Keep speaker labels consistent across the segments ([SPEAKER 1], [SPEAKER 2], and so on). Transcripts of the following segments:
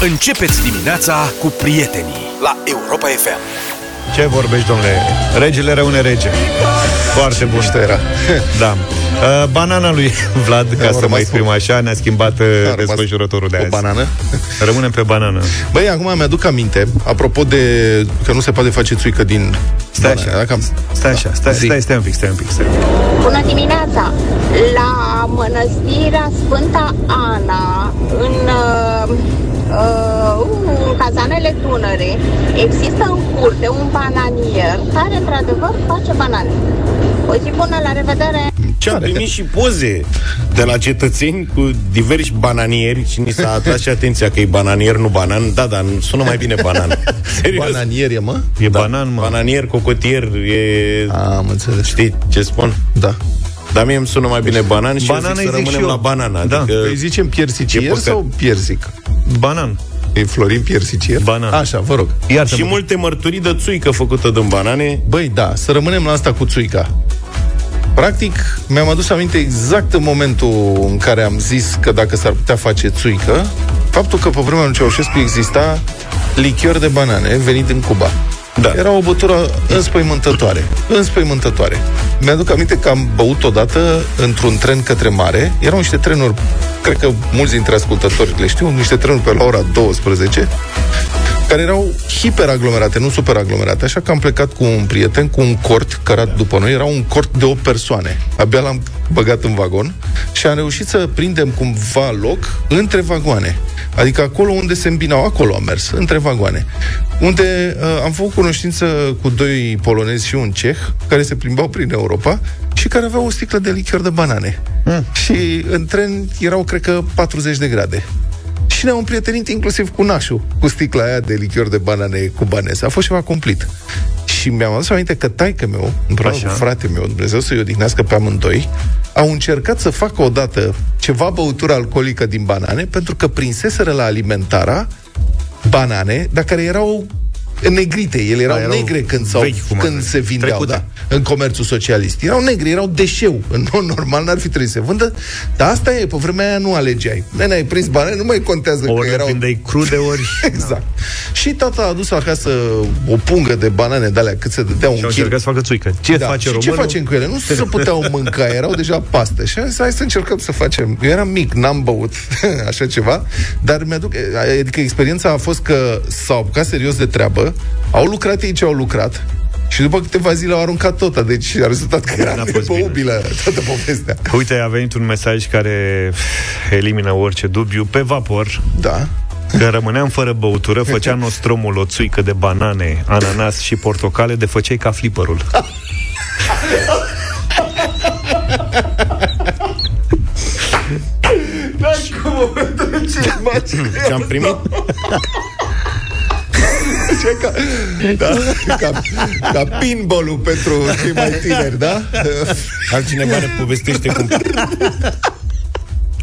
[SPEAKER 1] Începeți dimineața cu prietenii la Europa FM.
[SPEAKER 2] Ce vorbești, domnule? Regele răune rege. Foarte bun.
[SPEAKER 3] Mișto era.
[SPEAKER 2] Da. Uh, banana lui Vlad, ca
[SPEAKER 3] Am
[SPEAKER 2] să mă
[SPEAKER 3] rămas
[SPEAKER 2] exprim
[SPEAKER 3] cu-
[SPEAKER 2] așa, ne-a schimbat uh,
[SPEAKER 3] rămas
[SPEAKER 2] desfășurătorul de
[SPEAKER 3] O
[SPEAKER 2] azi.
[SPEAKER 3] banană?
[SPEAKER 2] Rămânem pe banană.
[SPEAKER 3] Băi, acum mi-aduc aminte, apropo de că nu se poate face țuică din
[SPEAKER 2] Stai
[SPEAKER 3] banane,
[SPEAKER 2] așa.
[SPEAKER 3] dacă am...
[SPEAKER 2] Stai așa, stai,
[SPEAKER 3] Zi.
[SPEAKER 2] stai, stai un pic, stai un pic. Stai. un pic.
[SPEAKER 4] Bună dimineața! La mănăstirea Sfânta Ana, în, uh, uh, în cazanele Dunăre, există în curte un bananier care, într-adevăr, face banane. O zi bună, la revedere!
[SPEAKER 5] Ce am primit și poze de la cetățeni cu diversi bananieri și ni s-a atras și atenția că e bananier, nu banan. Da, da, sună mai bine banan. Serios.
[SPEAKER 3] Bananier e, mă?
[SPEAKER 2] E
[SPEAKER 5] Da,
[SPEAKER 2] banan, mă.
[SPEAKER 5] Bananier, cocotier, e...
[SPEAKER 3] Am înțeles.
[SPEAKER 5] Știi ce spun?
[SPEAKER 3] Da.
[SPEAKER 5] Dar mie îmi sună mai bine banan și
[SPEAKER 2] Banana
[SPEAKER 5] eu zic
[SPEAKER 2] îi
[SPEAKER 5] să
[SPEAKER 2] zic
[SPEAKER 5] rămânem
[SPEAKER 2] și eu.
[SPEAKER 5] la banana.
[SPEAKER 2] Da.
[SPEAKER 5] Adică
[SPEAKER 3] Îi zicem
[SPEAKER 5] E
[SPEAKER 3] piersicier
[SPEAKER 5] păcat.
[SPEAKER 3] sau piersic?
[SPEAKER 2] Banan.
[SPEAKER 3] E Florin piersicier?
[SPEAKER 2] Banan.
[SPEAKER 3] Așa, vă rog.
[SPEAKER 2] Iartă
[SPEAKER 5] și multe mărturii de țuică făcută din banane.
[SPEAKER 3] Băi, da, să rămânem la asta cu țuica. Practic, mi-am adus aminte exact în momentul în care am zis că dacă s-ar putea face țuică, faptul că pe vremea lui Ceaușescu exista lichior de banane venit din Cuba.
[SPEAKER 5] Da.
[SPEAKER 3] Era o băutură înspăimântătoare. Înspăimântătoare. Mi-aduc aminte că am băut odată într-un tren către mare. Erau niște trenuri, cred că mulți dintre ascultători le știu, niște trenuri pe la ora 12, care erau hiperaglomerate, nu superaglomerate, așa că am plecat cu un prieten, cu un cort cărat după noi, era un cort de 8 persoane. Abia l-am băgat în vagon și am reușit să prindem cumva loc între vagoane. Adică acolo unde se îmbinau, acolo am mers, între vagoane. Unde uh, am făcut cunoștință cu doi polonezi și un ceh, care se plimbau prin Europa și care aveau o sticlă de lichior de banane. Mm. Și în tren erau, cred că, 40 de grade. Și ne-am împrietenit inclusiv cu nașul, cu sticla aia de lichior de banane cubanese. A fost ceva complet. Și mi-am adus aminte că taică meu, împreună
[SPEAKER 2] Așa.
[SPEAKER 3] cu frate meu, Dumnezeu să-i odihnească pe amândoi, au încercat să facă odată ceva băutură alcoolică din banane, pentru că prinseseră la alimentara banane, dar care erau negrite. Ele erau,
[SPEAKER 2] Da, erau
[SPEAKER 3] negre când, s-au,
[SPEAKER 2] vechi, cum ar
[SPEAKER 3] când
[SPEAKER 2] veni.
[SPEAKER 3] se vindeau,
[SPEAKER 2] Trecute.
[SPEAKER 3] da, în comerțul socialist. Erau negri, erau deșeu. În mod normal n-ar fi trebuit să se vândă, dar asta e, pe vremea aia nu alegeai. Nene, ai prins banane, nu mai contează
[SPEAKER 2] Ori
[SPEAKER 3] că
[SPEAKER 2] le
[SPEAKER 3] erau...
[SPEAKER 2] prindeai crude, ori...
[SPEAKER 3] Exact. Și tata a adus acasă o pungă de banane de alea cât se dădea un
[SPEAKER 2] Și au
[SPEAKER 3] kil.
[SPEAKER 2] încercat să facă țuică. Ce
[SPEAKER 3] Da.
[SPEAKER 2] face
[SPEAKER 3] și ce
[SPEAKER 2] românul?
[SPEAKER 3] facem cu ele? Nu se puteau mânca, erau deja paste. Și am zis, hai să încercăm să facem. Eu eram mic, n-am băut așa ceva, dar mi-aduc, adică experiența a fost că s-au apucat serios de treabă, au lucrat ei ce au lucrat, și după câteva zile au aruncat tot, deci a rezultat că era
[SPEAKER 2] N-a fost bine.
[SPEAKER 3] nebăubilă toată povestea.
[SPEAKER 2] Uite, a venit un mesaj care elimină orice dubiu. Pe vapor,
[SPEAKER 3] Da.
[SPEAKER 2] Când rămâneam fără băutură, făcea nostromul o țuică de banane, ananas și portocale, de făceai ca flipperul.
[SPEAKER 3] Da, cu momentul ce
[SPEAKER 5] Ce am primit?
[SPEAKER 3] Ce ca, da, ca, ca pinball pentru cei mai tineri, da?
[SPEAKER 5] Altcineva ne povestește cum...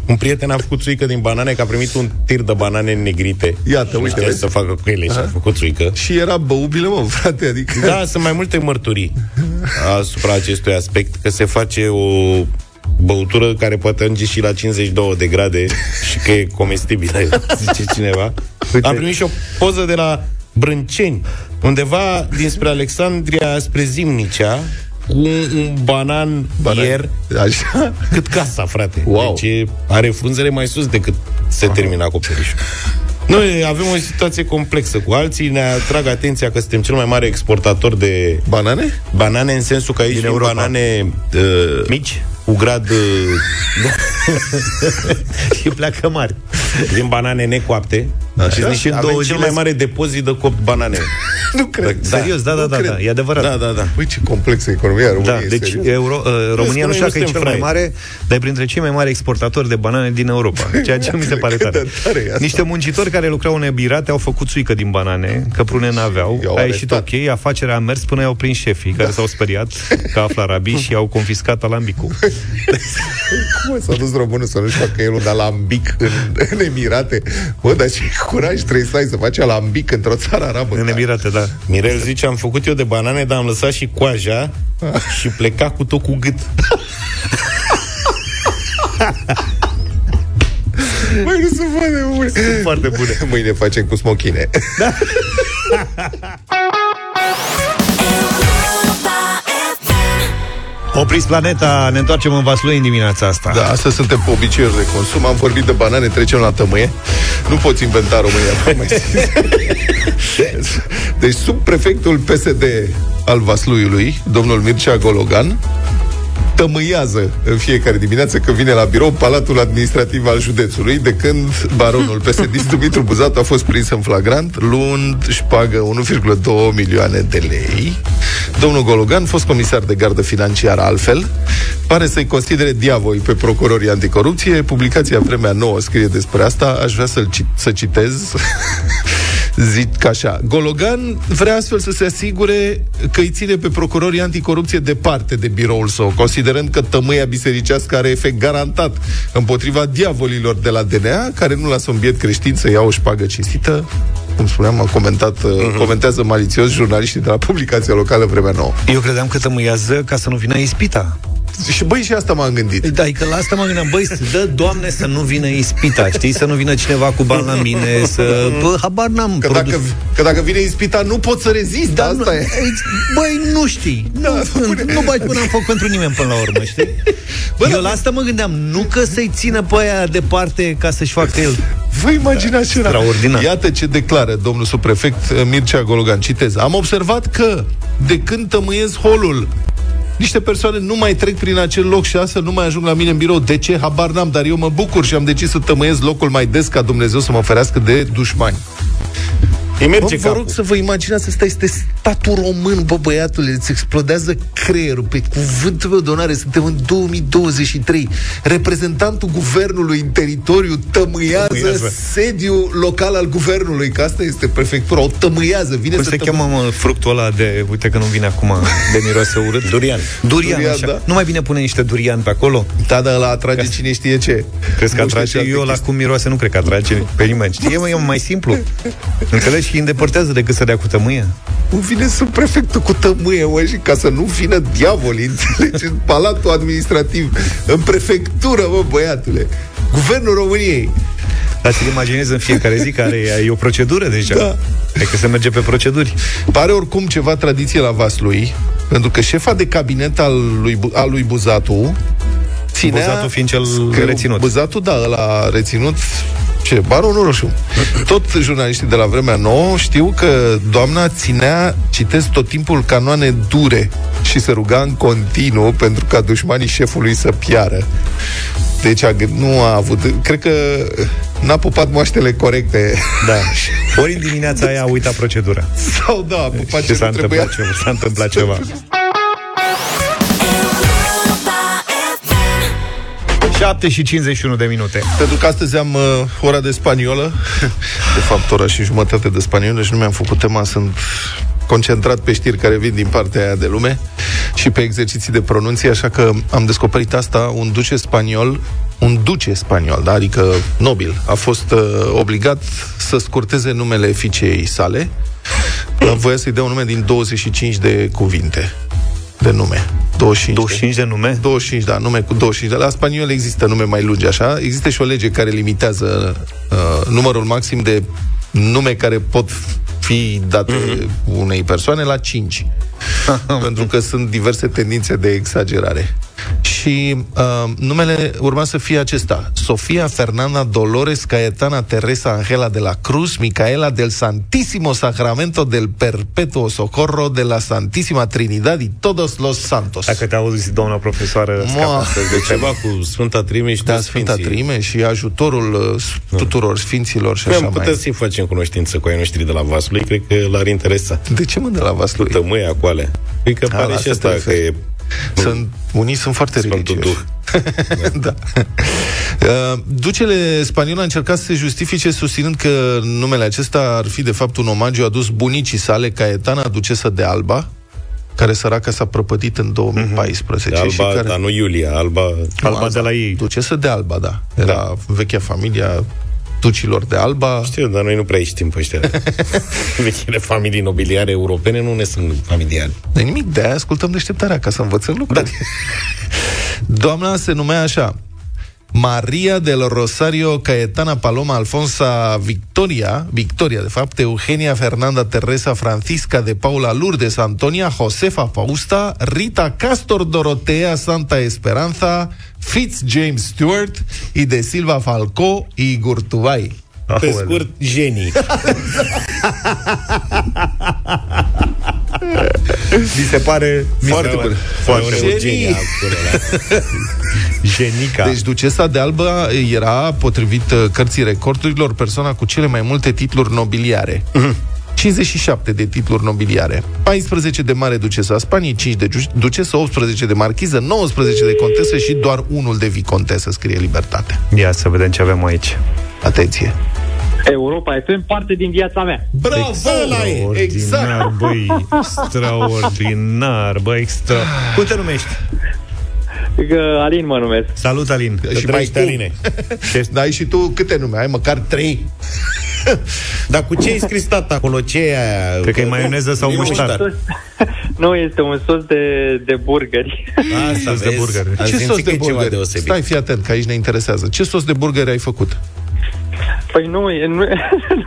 [SPEAKER 5] Un prieten a făcut țuică din banane, că a primit un tir de banane negrite.
[SPEAKER 3] Iată,
[SPEAKER 5] Și nu
[SPEAKER 3] uite,
[SPEAKER 5] știa
[SPEAKER 3] vezi?
[SPEAKER 5] să facă cu ele și a făcut țuică.
[SPEAKER 3] Și era băubilă, mă, frate, adică...
[SPEAKER 5] Da, sunt mai multe mărturii asupra acestui aspect, că se face o băutură care poate ajunge și la 52 de grade și că e comestibilă, zice cineva.
[SPEAKER 2] Uite.
[SPEAKER 5] Am primit și o poză de la Brânceni, undeva dinspre Alexandria spre Zimnicea, cu un, un banan,
[SPEAKER 3] Banan.
[SPEAKER 5] ier
[SPEAKER 3] Așa?
[SPEAKER 5] cât casa, frate.
[SPEAKER 3] Wow.
[SPEAKER 5] Deci e- are frunzele mai sus decât se termină acoperișul. Noi avem o situație complexă cu alții, ne atrag atenția că suntem cel mai mare exportator de
[SPEAKER 3] Banane?
[SPEAKER 5] banane în sensul că aici
[SPEAKER 2] Din
[SPEAKER 5] vin
[SPEAKER 2] Europa.
[SPEAKER 5] banane uh,
[SPEAKER 2] Mici
[SPEAKER 5] cu grad uh,
[SPEAKER 2] și pleacă mari.
[SPEAKER 5] din banane necoapte.
[SPEAKER 3] Așa?
[SPEAKER 5] Și,
[SPEAKER 2] Și
[SPEAKER 5] și
[SPEAKER 2] în
[SPEAKER 5] avem
[SPEAKER 2] două
[SPEAKER 5] cel
[SPEAKER 2] zile-
[SPEAKER 5] mai mare depozit de copt banane.
[SPEAKER 3] Nu cred.
[SPEAKER 5] Da.
[SPEAKER 2] Serios, da, da,
[SPEAKER 3] nu
[SPEAKER 2] da,
[SPEAKER 3] cred.
[SPEAKER 2] da, e adevărat.
[SPEAKER 5] Da, da, da.
[SPEAKER 3] Uite ce complexă economia României.
[SPEAKER 2] Da, deci
[SPEAKER 3] serios.
[SPEAKER 2] Euro, uh, România
[SPEAKER 5] că
[SPEAKER 2] nu știu
[SPEAKER 5] noi
[SPEAKER 2] că e
[SPEAKER 5] nu
[SPEAKER 2] cel
[SPEAKER 5] suntem
[SPEAKER 2] mai
[SPEAKER 5] fraieri.
[SPEAKER 2] mare, dar e printre cei mai mari exportatori de banane din Europa. Ceea ce mi se pare
[SPEAKER 3] Cât de
[SPEAKER 2] tare.
[SPEAKER 3] tare e asta.
[SPEAKER 2] Niște muncitori care lucrau în Emirate au făcut țuică din banane, că prune n-aveau.
[SPEAKER 3] I-au
[SPEAKER 2] A ieșit
[SPEAKER 3] arestat.
[SPEAKER 2] ok, afacerea a mers până i-au prins șefii, care s-au speriat că află arabii și au confiscat alambicul.
[SPEAKER 3] Cum s-a dus românul să nu-și facă el un alambic în, în Emirate? Bă, dar ce curaj trebuie să ai să faci alambic într-o țară arabă.
[SPEAKER 2] În Emirate, da.
[SPEAKER 5] Mirel zice, am făcut eu de banane, dar am lăsat și coaja și pleca cu tot cu gât.
[SPEAKER 3] Băi, nu sunt foarte bune.
[SPEAKER 2] Sunt foarte bune.
[SPEAKER 3] Mâine facem cu smochine. Da.
[SPEAKER 2] Opriți planeta, ne întoarcem în Vaslui în dimineața asta.
[SPEAKER 3] Da, asta suntem pe obiceiuri de consum. Am vorbit de banane, trecem la tămâie. Nu poți inventa România. Mai deci, sub prefectul PSD al Vasluiului, domnul Mircea Gologan, tămâiază în fiecare dimineață când vine la birou Palatul Administrativ al județului, de când baronul PSD Dumitru Buzatu a fost prins în flagrant, luând șpagă 1,2 milioane de lei. Domnul Gologan, fost comisar de gardă financiară altfel, pare să-i considere diavoi pe procurorii anticorupție. Publicația Vremea Nouă scrie despre asta. Aș vrea să-l cit- să citez Zic așa, Gologan vrea astfel să se asigure că îi ține pe procurorii anticorupție departe de biroul său, considerând că tămâia bisericească are efect garantat împotriva diavolilor de la DNA, care nu lasă un biet creștin să ia o șpagă cinstită. Cum spuneam, a comentat, uh-huh. comentează malițios jurnaliștii de la publicația locală Vremea Nouă.
[SPEAKER 2] Eu credeam că tămâiază ca să nu vină ispita.
[SPEAKER 3] Și băi, și asta m-am gândit.
[SPEAKER 2] Da, că la asta mă gândeam, băi, să dă, Doamne, să nu vină ispita, știi? Să nu vină cineva cu bani la mine, să... Bă, habar n-am
[SPEAKER 3] Că
[SPEAKER 2] produs.
[SPEAKER 3] dacă, că dacă vine ispita, nu pot să rezist,
[SPEAKER 2] Da,
[SPEAKER 3] asta
[SPEAKER 2] nu,
[SPEAKER 3] e.
[SPEAKER 2] Băi, nu știi.
[SPEAKER 3] Da,
[SPEAKER 2] nu,
[SPEAKER 3] spune.
[SPEAKER 2] nu bagi până în foc pentru nimeni până la urmă, știi?
[SPEAKER 3] Bă,
[SPEAKER 2] Eu
[SPEAKER 3] da,
[SPEAKER 2] la asta mă gândeam, nu că să-i țină pe aia departe ca să-și facă el.
[SPEAKER 3] Vă imaginați ce era?
[SPEAKER 2] Extraordinar.
[SPEAKER 3] Iată ce declară domnul subprefect uh, Mircea Gologan. Citez. Am observat că de când tămâiesc holul niște persoane nu mai trec prin acel loc și astfel nu mai ajung la mine în birou. De ce? Habar n-am, dar eu mă bucur și am decis să tămâiesc locul mai des ca Dumnezeu să mă ferească de dușmani.
[SPEAKER 5] Îi
[SPEAKER 3] Bă,
[SPEAKER 5] merge
[SPEAKER 3] vă
[SPEAKER 5] capul.
[SPEAKER 3] rog să vă imaginați, ăsta este statul român, bă, băiatule, îți explodează creierul, pe cuvântul meu de onoare, suntem în 2023. Reprezentantul guvernului în teritoriu tămâiază,
[SPEAKER 2] Tămâiază.
[SPEAKER 3] sediul local al guvernului, că asta este prefectura, o tămâiază, vine
[SPEAKER 2] Cum
[SPEAKER 3] să
[SPEAKER 2] se
[SPEAKER 3] tămâ-
[SPEAKER 2] cheamă, mă, fructul ăla de... Uite că nu vine acum, de miroase urât.
[SPEAKER 5] Durian.
[SPEAKER 2] Durian,
[SPEAKER 3] Durian,
[SPEAKER 2] așa.
[SPEAKER 3] da.
[SPEAKER 2] Nu mai bine pune niște durian pe acolo?
[SPEAKER 3] Da, da, la atrage cine știe ce.
[SPEAKER 2] Crezi că
[SPEAKER 3] Nu știu
[SPEAKER 2] atrage?
[SPEAKER 3] ce alte
[SPEAKER 2] Eu la
[SPEAKER 3] chestii.
[SPEAKER 2] cum miroase nu cred că atrage pe nimeni. Știi, mă, e mai simplu. Înțelegi? Și îi îndepărtează decât să dea cu tămâie.
[SPEAKER 3] Nu vine sub prefectul cu tămâie, mă, și ca să nu vină diavolii, înțelegi, în palatul administrativ, în prefectură, mă, băiatule. Guvernul României.
[SPEAKER 2] Dar ți-l imaginezi în fiecare zi care e, e o procedură deja.
[SPEAKER 3] Da.
[SPEAKER 2] Hai că se merge pe proceduri.
[SPEAKER 3] Pare oricum ceva tradiție la Vaslui, pentru că șefa de cabinet al lui, Bu- al lui Buzatu ținea...
[SPEAKER 2] Buzatu fiind cel
[SPEAKER 3] că
[SPEAKER 2] reținut.
[SPEAKER 3] Buzatu, da, ăla reținut ce? Baronul Roșu. Tot jurnaliștii de la vremea nouă știu că doamna ținea, citesc tot timpul, canoane dure și se ruga în continuu pentru ca dușmanii șefului să piară. Deci a, gând- nu a avut... Cred că n-a pupat moaștele corecte.
[SPEAKER 2] Da. Ori în dimineața aia a uitat procedura.
[SPEAKER 3] Sau da, a pupat
[SPEAKER 2] Și
[SPEAKER 3] ce
[SPEAKER 2] s-a
[SPEAKER 3] nu trebuia.
[SPEAKER 2] întâmplat ceva. S-a întâmplat ceva. 7 și 51 de minute.
[SPEAKER 3] Pentru că astăzi am uh, ora de spaniolă, de fapt ora și jumătate de spaniolă și nu mi-am făcut tema, sunt concentrat pe știri care vin din partea aia de lume și pe exerciții de pronunție, așa că am descoperit asta, un duce spaniol, un duce spaniol, da? adică nobil, a fost uh, obligat să scurteze numele fiicei sale, uh, voia să-i dea un nume din 25 de cuvinte de nume. 25,
[SPEAKER 2] 25 de nume?
[SPEAKER 3] 25, da, nume cu 25. La spaniol există nume mai lungi, așa. Există și o lege care limitează uh, numărul maxim de nume care pot fi date mm-hmm. unei persoane la 5. pentru că sunt diverse tendințe de exagerare. Și uh, numele urma să fie acesta. Sofia Fernanda Dolores Caetana Teresa Angela de la Cruz Micaela del Santísimo Sacramento del Perpetuo Socorro de la Santísima Trinidad y todos los santos.
[SPEAKER 2] Dacă te auzi, doamna profesoară,
[SPEAKER 3] Moa.
[SPEAKER 2] scapă
[SPEAKER 5] De ceva cu Sfânta Trime și
[SPEAKER 3] Da,
[SPEAKER 5] toți
[SPEAKER 3] Sfânta
[SPEAKER 5] Sfinții.
[SPEAKER 3] Trime și ajutorul uh, tuturor sfinților și
[SPEAKER 5] Păi
[SPEAKER 3] așa
[SPEAKER 5] am
[SPEAKER 3] mai.
[SPEAKER 5] putea să-i facem cunoștință cu ai noștri de la Vaslui, cred că l-ar interesa.
[SPEAKER 3] De ce mă de la Vaslui?
[SPEAKER 5] Tămâia cu alea. Cred că
[SPEAKER 3] A,
[SPEAKER 5] pare
[SPEAKER 3] la
[SPEAKER 5] și
[SPEAKER 3] asta
[SPEAKER 5] asta
[SPEAKER 3] te
[SPEAKER 5] că e
[SPEAKER 3] Sunt, unii sunt foarte
[SPEAKER 5] Sfântul
[SPEAKER 3] religioși.
[SPEAKER 5] Duh.
[SPEAKER 3] da. Uh, Ducele spaniol a încercat să se justifice susținând că numele acesta ar fi de fapt un omagiu adus bunicii sale, Caetana, ducesă de Alba, care săraca s-a prăpădit în 2014.
[SPEAKER 5] de
[SPEAKER 3] și
[SPEAKER 5] Alba,
[SPEAKER 3] care...
[SPEAKER 5] dar nu Iulia, Alba...
[SPEAKER 2] Alba de la ei.
[SPEAKER 3] Ducesă de Alba, da. Era da. vechea familia ducilor de Alba.
[SPEAKER 5] Știu, dar noi nu prea știm pe ăștia. Vechile familii nobiliare europene nu ne sunt familiare.
[SPEAKER 3] De nimic, de aia ascultăm deșteptarea, ca să învățăm lucruri. Da. Doamna se numea așa, Maria del Rosario Cayetana Paloma Alfonsa Victoria, Victoria de fapt, Eugenia Fernanda Teresa Francisca de Paula Lourdes Antonia Josefa Fausta, Rita Castor Dorotea Santa Esperanza, Fitz James Stewart y de Silva Falcó y Gurtubay.
[SPEAKER 5] Pe scurt, genii.
[SPEAKER 2] Mi se pare
[SPEAKER 3] Foarte
[SPEAKER 2] mi se
[SPEAKER 3] bun.
[SPEAKER 2] Foarte
[SPEAKER 5] Foarte
[SPEAKER 2] bun.
[SPEAKER 3] Genii.
[SPEAKER 5] genia acolo, da.
[SPEAKER 2] Genica.
[SPEAKER 3] Deci ducesa de Alba era, potrivit uh, cărții recordurilor, persoana cu cele mai multe titluri nobiliare. 57 de titluri nobiliare. 14 de mare ducesă a Spaniei, 5 de du- ducesă, 18 de marchiză, 19 de contesă și doar unul de vicontesă, scrie Libertate.
[SPEAKER 2] Ia să vedem ce avem aici.
[SPEAKER 3] Atenție!
[SPEAKER 6] Europa FM, parte din viața mea.
[SPEAKER 3] Bravo! Ăla e! Exact!
[SPEAKER 2] Extraordinar, băi, extraordinar, băi, extra... Cum te numești?
[SPEAKER 6] Că Alin mă numesc.
[SPEAKER 2] Salut, Alin.
[SPEAKER 3] Și mai
[SPEAKER 5] trăiești,
[SPEAKER 3] tu.
[SPEAKER 5] Aline.
[SPEAKER 3] Da, ai și tu câte nume? Ai măcar trei?
[SPEAKER 5] Dar cu ce ai scris tata acolo? Ce e aia?
[SPEAKER 2] Cred că e maioneză sau
[SPEAKER 5] E
[SPEAKER 2] muștar.
[SPEAKER 6] nu, este un sos de, de burgeri.
[SPEAKER 5] Asta,
[SPEAKER 2] Sos de
[SPEAKER 5] vezi?
[SPEAKER 2] burger.
[SPEAKER 5] Am
[SPEAKER 3] Ce
[SPEAKER 5] simțit
[SPEAKER 3] sos
[SPEAKER 5] că
[SPEAKER 3] de
[SPEAKER 5] e ceva
[SPEAKER 3] burger?
[SPEAKER 5] deosebit.
[SPEAKER 3] Stai, fii atent, că aici ne interesează. Ce sos de burger ai făcut?
[SPEAKER 6] Păi nu, e, nu,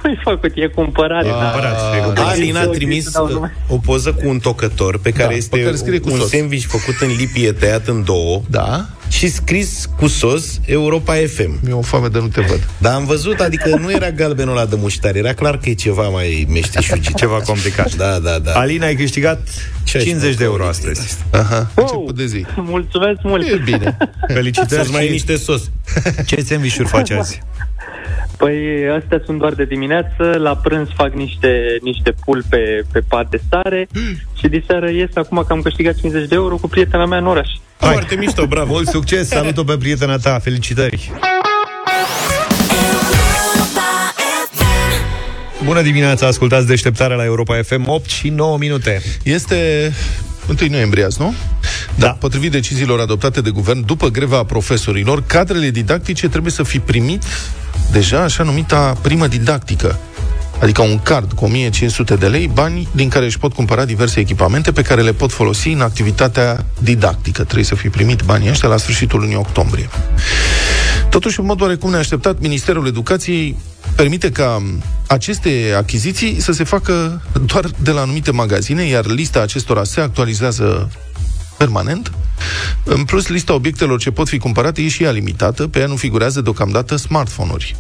[SPEAKER 6] nu-i făcut, e cumpărat.
[SPEAKER 3] Ah,
[SPEAKER 6] da.
[SPEAKER 2] Cumpărat, e
[SPEAKER 5] A,
[SPEAKER 2] cumpărat.
[SPEAKER 5] Alin a
[SPEAKER 6] Eu
[SPEAKER 5] trimis
[SPEAKER 6] să dau nume.
[SPEAKER 5] o poză cu un tocător pe care
[SPEAKER 3] Da,
[SPEAKER 5] este
[SPEAKER 3] pe care scrie cu
[SPEAKER 5] un
[SPEAKER 3] sos.
[SPEAKER 5] sandwich făcut în lipie tăiat în două
[SPEAKER 3] Da?
[SPEAKER 5] și scris cu sos Europa FM.
[SPEAKER 3] Mi-e o foame de nu te văd.
[SPEAKER 5] Dar am văzut, adică nu era galbenul ăla de muștar, era clar că e ceva mai meșteșugit.
[SPEAKER 2] Ceva complicat.
[SPEAKER 5] Da, da, da.
[SPEAKER 2] Alin, ai câștigat 50 de euro astăzi.
[SPEAKER 3] Aha,
[SPEAKER 6] Wow!
[SPEAKER 3] început de zi.
[SPEAKER 6] Mulțumesc mult!
[SPEAKER 3] E bine.
[SPEAKER 2] Felicitări
[SPEAKER 5] Să-ți mai
[SPEAKER 2] și
[SPEAKER 5] iei niște sos.
[SPEAKER 2] ce sandwich-uri faci azi?
[SPEAKER 6] Păi astea sunt doar de dimineață, la prânz fac niște, niște pulpe pe pat de sare și de seară ies acum că am câștigat 50 de euro cu prietena mea în oraș.
[SPEAKER 5] Foarte mișto, bravo.
[SPEAKER 2] Mult succes, salut-o pe prietena ta, felicitări! Bună dimineața, ascultați deșteptarea la Europa FM, 8 și 9 minute.
[SPEAKER 3] Este 1 noiembrie azi, nu?
[SPEAKER 2] Da.
[SPEAKER 3] Potrivit deciziilor adoptate de guvern, după greva a profesorilor, cadrele didactice trebuie să fi primit deja așa numita primă didactică. Adică un card cu 1500 de lei, bani din care își pot cumpăra diverse echipamente pe care le pot folosi în activitatea didactică. Trebuie să fi primit banii ăștia la sfârșitul lunii octombrie. Totuși, în mod oarecum neașteptat, Ministerul Educației permite ca aceste achiziții să se facă doar de la anumite magazine, iar lista acestora se actualizează permanent. În plus, lista obiectelor ce pot fi cumpărate e și ea limitată, pe ea nu figurează deocamdată smartphone-uri.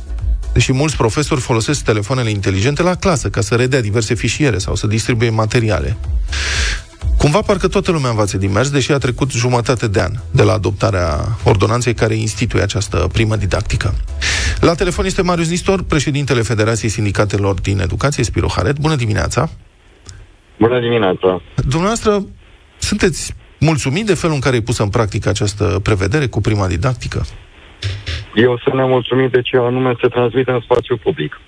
[SPEAKER 3] Deși mulți profesori folosesc telefoanele inteligente la clasă ca să redea diverse fișiere sau să distribuie materiale. Cumva parcă toată lumea învață din mers, deși a trecut jumătate de an de la adoptarea ordonanței care instituie această primă didactică. La telefon este Marius Nistor, președintele Federației Sindicatelor din Educație, Spiro Haret. Bună dimineața!
[SPEAKER 7] Bună dimineața!
[SPEAKER 3] Dumneavoastră, sunteți mulțumit de felul în care e pusă în practică această prevedere cu prima didactică?
[SPEAKER 7] Eu sunt nemulțumit de ce anume se transmite în spațiu public.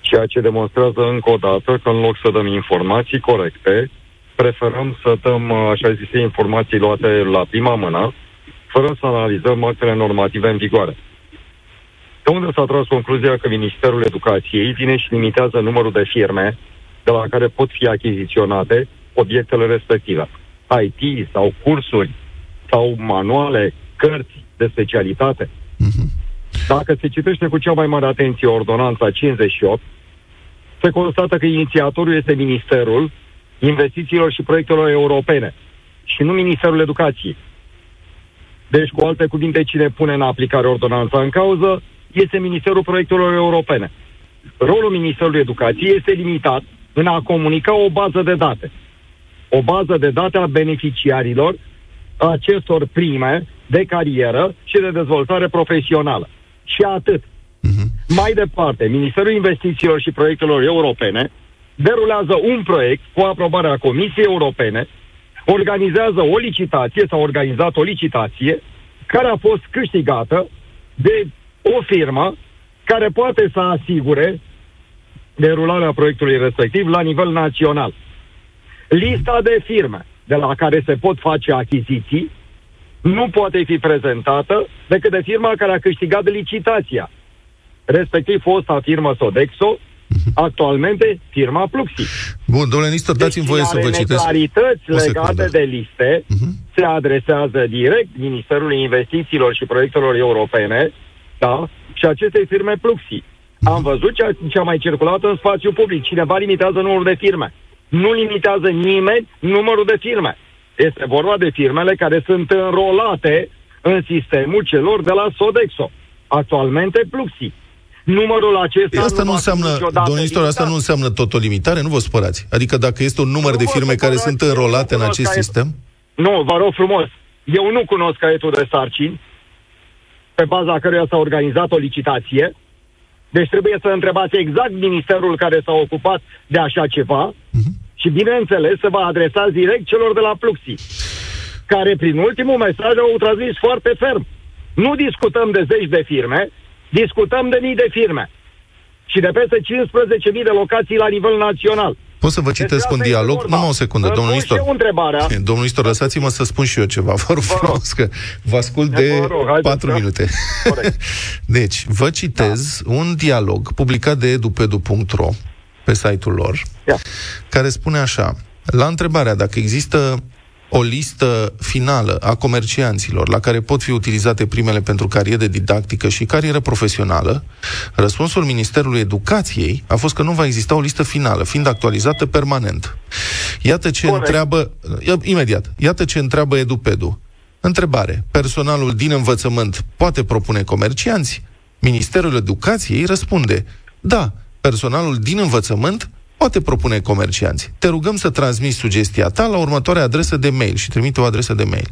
[SPEAKER 7] Ceea ce demonstrează încă o dată că în loc să dăm informații corecte, preferăm să dăm, așa zise, informații luate la prima mână, fără să analizăm actele normative în vigoare. De unde s-a tras concluzia că Ministerul Educației vine și limitează numărul de firme de la care pot fi achiziționate obiectele respective. IT sau cursuri sau manuale, cărți de specialitate. Dacă se citește cu cea mai mare atenție ordonanța 58, se constată că inițiatorul este Ministerul Investițiilor și Proiectelor Europene și nu Ministerul Educației. Deci, cu alte cuvinte, cine pune în aplicare ordonanța în cauză este Ministerul Proiectelor Europene. Rolul Ministerului Educației este limitat în a comunica o bază de date. O bază de date a beneficiarilor acestor prime de carieră și de dezvoltare profesională. Și atât. Mai departe, Ministerul Investițiilor și Proiectelor Europene derulează un proiect cu aprobarea Comisiei Europene, organizează o licitație sau a organizat o licitație care a fost câștigată de o firmă care poate să asigure derularea proiectului respectiv la nivel național. Lista de firme de la care se pot face achiziții nu poate fi prezentată decât de firma care a câștigat licitația, respectiv fosta firmă Sodexo, Actualmente, firma Pluxi.
[SPEAKER 3] Bun, domnule Nistor, dați-mi
[SPEAKER 7] Deci
[SPEAKER 3] voie să
[SPEAKER 7] cine
[SPEAKER 3] vă
[SPEAKER 7] are
[SPEAKER 3] citesc.
[SPEAKER 7] neclarități
[SPEAKER 3] O secundă.
[SPEAKER 7] legate de liste
[SPEAKER 3] Mhm.
[SPEAKER 7] se adresează direct Ministerului Investițiilor și Proiectelor Europene, da? Și acestei firme Pluxi.
[SPEAKER 3] Mhm.
[SPEAKER 7] Am văzut ce a, ce a mai circulat în spațiu public. Cineva limitează numărul de firme. Nu limitează nimeni numărul de firme. Este vorba de firmele care sunt înrolate în sistemul celor de la Sodexo. Actualmente Pluxi. Numărul acesta
[SPEAKER 3] Păi Asta nu
[SPEAKER 7] va fi
[SPEAKER 3] înseamnă,
[SPEAKER 7] niciodată
[SPEAKER 3] domnule Nistor, asta
[SPEAKER 7] limitat.
[SPEAKER 3] nu înseamnă tot o limitare, nu vă spărați. Adică dacă este un număr
[SPEAKER 7] Nu
[SPEAKER 3] de
[SPEAKER 7] vă
[SPEAKER 3] firme care
[SPEAKER 7] supărați,
[SPEAKER 3] sunt
[SPEAKER 7] eu nu
[SPEAKER 3] înrolate în
[SPEAKER 7] cunosc
[SPEAKER 3] acest
[SPEAKER 7] caietul.
[SPEAKER 3] sistem,
[SPEAKER 7] Nu, vă rog frumos. Eu nu cunosc caietul de sarcini pe baza căruia s-a organizat o licitație. Deci trebuie să întrebați exact ministerul care s-a ocupat de așa ceva și, bineînțeles, să vă adresați direct celor de la Pluxi, care, prin ultimul mesaj, au transmis foarte ferm. Nu discutăm de zeci de firme, discutăm de mii de firme și de peste 15.000 de locații la nivel național.
[SPEAKER 3] pot să vă
[SPEAKER 7] Despre
[SPEAKER 3] citesc un
[SPEAKER 7] asta este
[SPEAKER 3] dialog?
[SPEAKER 7] vorba.
[SPEAKER 3] Numai o secundă,
[SPEAKER 7] Vă
[SPEAKER 3] domnul
[SPEAKER 7] pun
[SPEAKER 3] Nistor.
[SPEAKER 7] și eu întrebarea.
[SPEAKER 3] Domnul Nistor, lăsați-mă să spun și eu ceva, vă rog
[SPEAKER 7] rog.
[SPEAKER 3] frumos, că vă ascult
[SPEAKER 7] Vă
[SPEAKER 3] de
[SPEAKER 7] rog, haideți,
[SPEAKER 3] 4
[SPEAKER 7] da.
[SPEAKER 3] minute.
[SPEAKER 7] Corect.
[SPEAKER 3] Deci, vă citez un dialog publicat de edupedu.ro pe site-ul lor,
[SPEAKER 7] Ia.
[SPEAKER 3] care spune așa, la întrebarea dacă există o listă finală a comercianților la care pot fi utilizate primele pentru carieră didactică și carieră profesională, răspunsul Ministerului Educației a fost că nu va exista o listă finală, fiind actualizată permanent. Iată ce
[SPEAKER 7] Corect.
[SPEAKER 3] întreabă, ia- imediat, iată ce întreabă Edupedu. Întrebare. Personalul din învățământ poate propune comercianți? Ministerul Educației răspunde. Da, personalul din învățământ poate propune comercianți. Te rugăm să transmiți sugestia ta la următoarea adresă de mail și trimite o adresă de mail.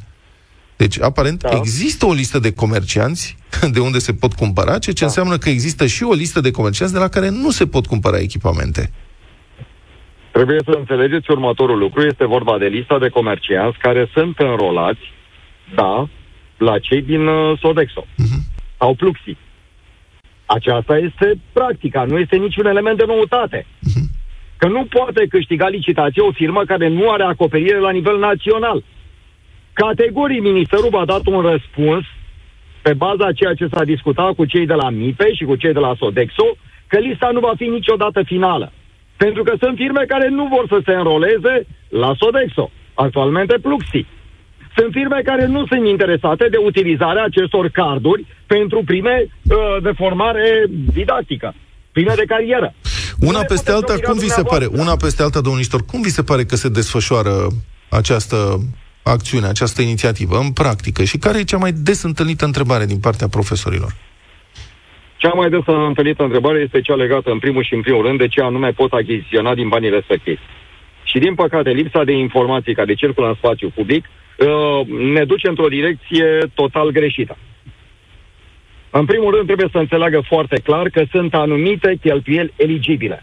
[SPEAKER 3] Deci, aparent, da.
[SPEAKER 7] Da.
[SPEAKER 3] există o listă de comercianți de unde se pot cumpăra, ceea ce da. înseamnă că există și o listă de comercianți de la care nu se pot cumpăra echipamente.
[SPEAKER 7] Trebuie să înțelegeți următorul lucru. Este vorba de lista de comercianți care sunt înrolați, da, la cei din uh, Sodexo
[SPEAKER 3] Mhm.
[SPEAKER 7] sau Pluxi. Aceasta este practica, nu este niciun element de noutate.
[SPEAKER 3] Mhm.
[SPEAKER 7] Că nu poate câștiga licitație o firmă care nu are acoperire la nivel național. Categoric, Ministerul v-a dat un răspuns pe baza a ceea ce s-a discutat cu cei de la MIPE și cu cei de la Sodexo, că lista nu va fi niciodată finală. Pentru că sunt firme care nu vor să se înroleze la Sodexo, actualmente Pluxi. Sunt firme care nu sunt interesate de utilizarea acestor carduri pentru prime uh, de formare didactică, prime de carieră. Nu
[SPEAKER 3] Una
[SPEAKER 7] ne
[SPEAKER 3] peste
[SPEAKER 7] puteți
[SPEAKER 3] alta,
[SPEAKER 7] obliga
[SPEAKER 3] cum vi se pare?
[SPEAKER 7] dumneavoastră.
[SPEAKER 3] Una peste alta, domnul Nistor, cum vi se pare că se desfășoară această acțiune, această inițiativă în practică? Și care e cea mai des întâlnită întrebare din partea profesorilor?
[SPEAKER 7] Cea mai des întâlnită întrebare este cea legată în primul și în primul rând de ce anume pot achiziționa din banii respectivi. Și din păcate, lipsa de informații care circulă în spațiu public uh, ne duce într-o direcție total greșită. În primul rând, trebuie să înțeleagă foarte clar că sunt anumite cheltuieli eligibile.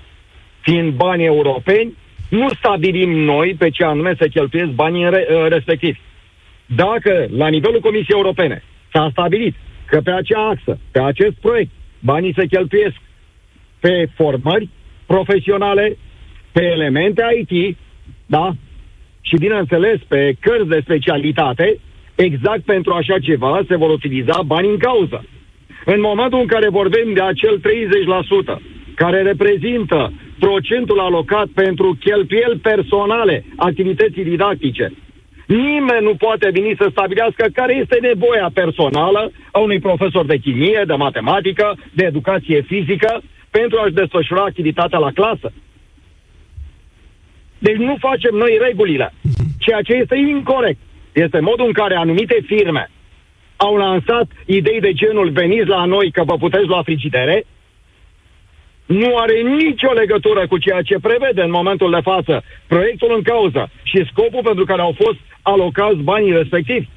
[SPEAKER 7] Fiind bani europeni, nu stabilim noi pe ce anume să cheltuiesc banii re- uh, respectivi. Dacă la nivelul Comisiei Europene s-a stabilit că pe acea axă, pe acest proiect, banii se cheltuiesc pe formări profesionale, pe elemente IT, da? Și bineînțeles pe cărți de specialitate, exact pentru așa ceva se vor utiliza bani în cauză. În momentul în care vorbim de acel 30%, care reprezintă procentul alocat pentru cheltuieli personale, activității didactice, nimeni nu poate veni să stabilească care este nevoia personală a unui profesor de chimie, de matematică, de educație fizică, pentru a-și desfășura activitatea la clasă. Deci nu facem noi regulile. Ceea ce este incorrect este modul în care anumite firme au lansat idei de genul veniți la noi că vă puteți lua frigidere, nu are nicio legătură cu ceea ce prevede în momentul de față proiectul în cauză și scopul pentru care au fost alocați banii respectivi.